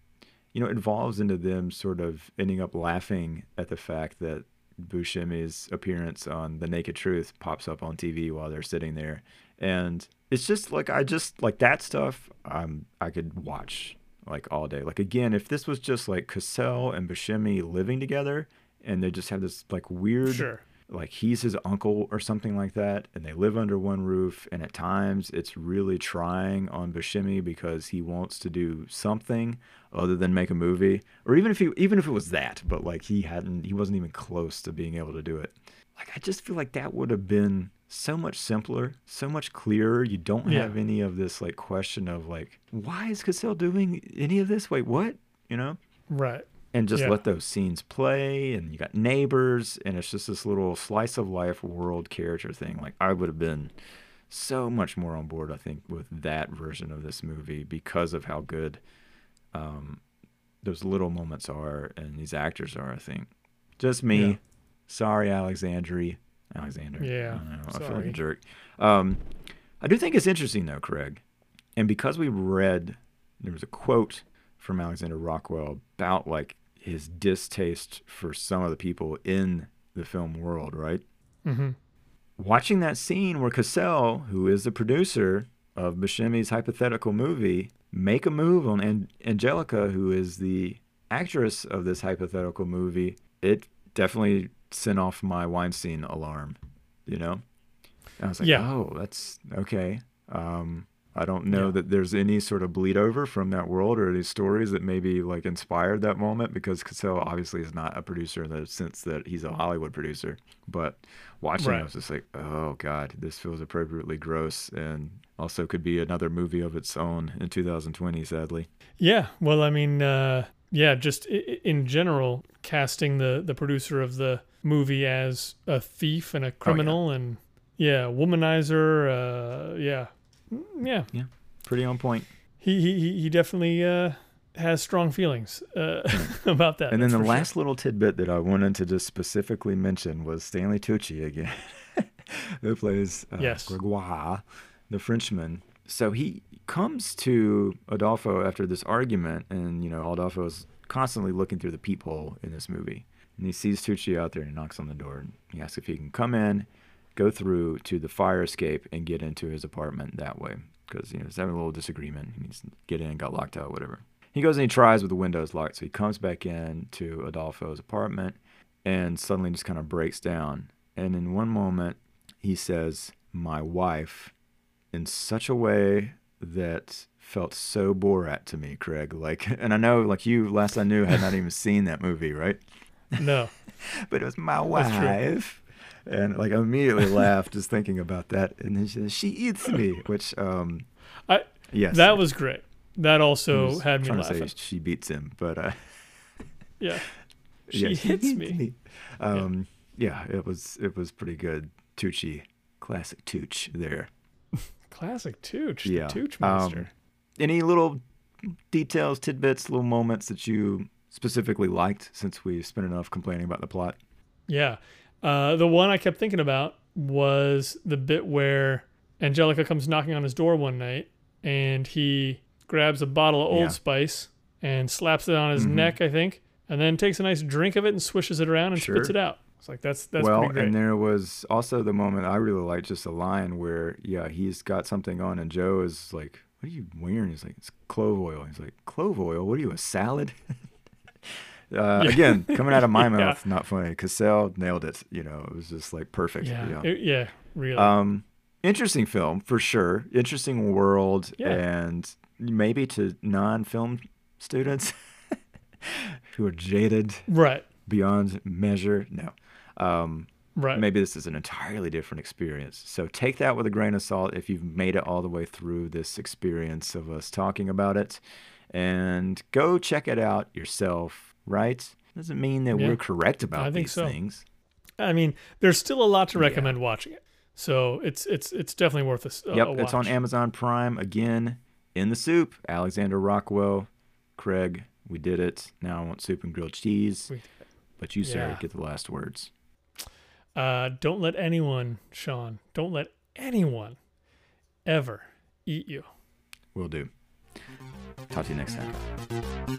you know, evolves into them sort of ending up laughing at the fact that Buscemi's appearance on The Naked Truth pops up on TV while they're sitting there, and it's just like I just like that stuff. Um, I could watch like all day. Like again, if this was just like Cassel and Buscemi living together, and they just have this like weird Sure. Like he's his uncle or something like that, and they live under one roof. And at times, it's really trying on Buscemi because he wants to do something other than make a movie, or even if he even if it was that, but like he hadn't, he wasn't even close to being able to do it. Like I just feel like that would have been so much simpler, so much clearer. You don't Yeah. have any of this like question of like, why is Cassel doing any of this? Wait, what? You know? Right. And just Yeah. let those scenes play and you got neighbors and it's just this little slice of life world character thing. Like i would have been so much more on board i think with that version of this movie because of how good um, those little moments are and these actors are i think. Just me. Yeah. sorry alexandri. Alexander. Yeah, i, know, I feel like a jerk. Um, i do think it's interesting though craig and because we read there was a quote from Alexander Rockwell about like his distaste for some of the people in the film world, right? Mm-hmm. Watching that scene where Cassel, who is the producer of Buscemi's hypothetical movie, make a move on An- Angelica, who is the actress of this hypothetical movie, it definitely sent off my Weinstein alarm, you know? And I was like, Yeah. oh, that's okay. Um, I don't know Yeah. that there's any sort of bleed over from that world or these stories that maybe like inspired that moment because Cassel obviously is not a producer in the sense that he's a Hollywood producer. But watching, it, I was just like, oh God, this feels appropriately gross and also could be another movie of its own in 2020, sadly. Yeah, well, I mean, uh, yeah, just in general, casting the the producer of the movie as a thief and a criminal, and yeah, womanizer. Uh, yeah, Mm, yeah, Pretty on point. he he he- he definitely uh, has strong feelings uh, about that. And then the for sure. last little tidbit that I wanted to just specifically mention was Stanley Tucci again, who plays uh, Yes. Gregoire, the Frenchman. So he comes to Adolfo after this argument, and you know Adolfo is constantly looking through the peephole in this movie, and he sees Tucci out there and he knocks on the door and he asks if he can come in, go through to the fire escape and get into his apartment that way because you know he's having a little disagreement. He needs to get in, got locked out, whatever. He goes and he tries with the windows locked, so he comes back in to Adolfo's apartment and suddenly just kind of breaks down. And in one moment, he says, "My wife," in such a way that felt so Borat to me, Craig. Like, and I know, like you, last I knew, had not even seen that movie, right? no, But it was my That's true. wife. And like I immediately laughed just thinking about that. And then she "She eats me," which, um, I yes, that was great. That also was had me trying laughing. to say she beats him, but uh, yeah, she yeah, hits beats me. Um, yeah. it was it was pretty good. Tucci, classic Tooch there. Classic Tooch, Yeah, the Tooch um, master. Any little details, tidbits, little moments that you specifically liked since we spent enough complaining about the plot? Yeah. Uh, the one I kept thinking about was the bit where Angelica comes knocking on his door one night and he grabs a bottle of Old Yeah. Spice and slaps it on his Mhm. neck, I think, and then takes a nice drink of it and swishes it around and spits it out. It's like that's that's well, great. and there was also the moment I really liked, just a line where, yeah, he's got something on, and Joe is like, "What are you wearing?" He's like, "It's clove oil." He's like, "Clove oil? What are you, a salad?" uh, Yeah. Again, coming out of my mouth, not funny. Cassel nailed it. You know, it was just like perfect. yeah, yeah. it- yeah, really. Um, interesting film for sure. Interesting world, and maybe to non-film students who are jaded right, beyond measure. No. Um, right. maybe this is an entirely different experience. So take that with a grain of salt if you've made it all the way through this experience of us talking about it, and go check it out yourself. Right? Doesn't mean that Yeah. we're correct about these so. things. I mean, there's still a lot to Yeah. recommend watching it. So it's it's it's definitely worth a, a- Yep, a it's on. Amazon Prime again. In the soup, Alexander Rockwell, Craig. We did it. Now I want soup and grilled cheese. But you, sir, Yeah. get the last words. Uh, don't let anyone, Sean, don't let anyone ever eat you. Will do. Talk to you next time.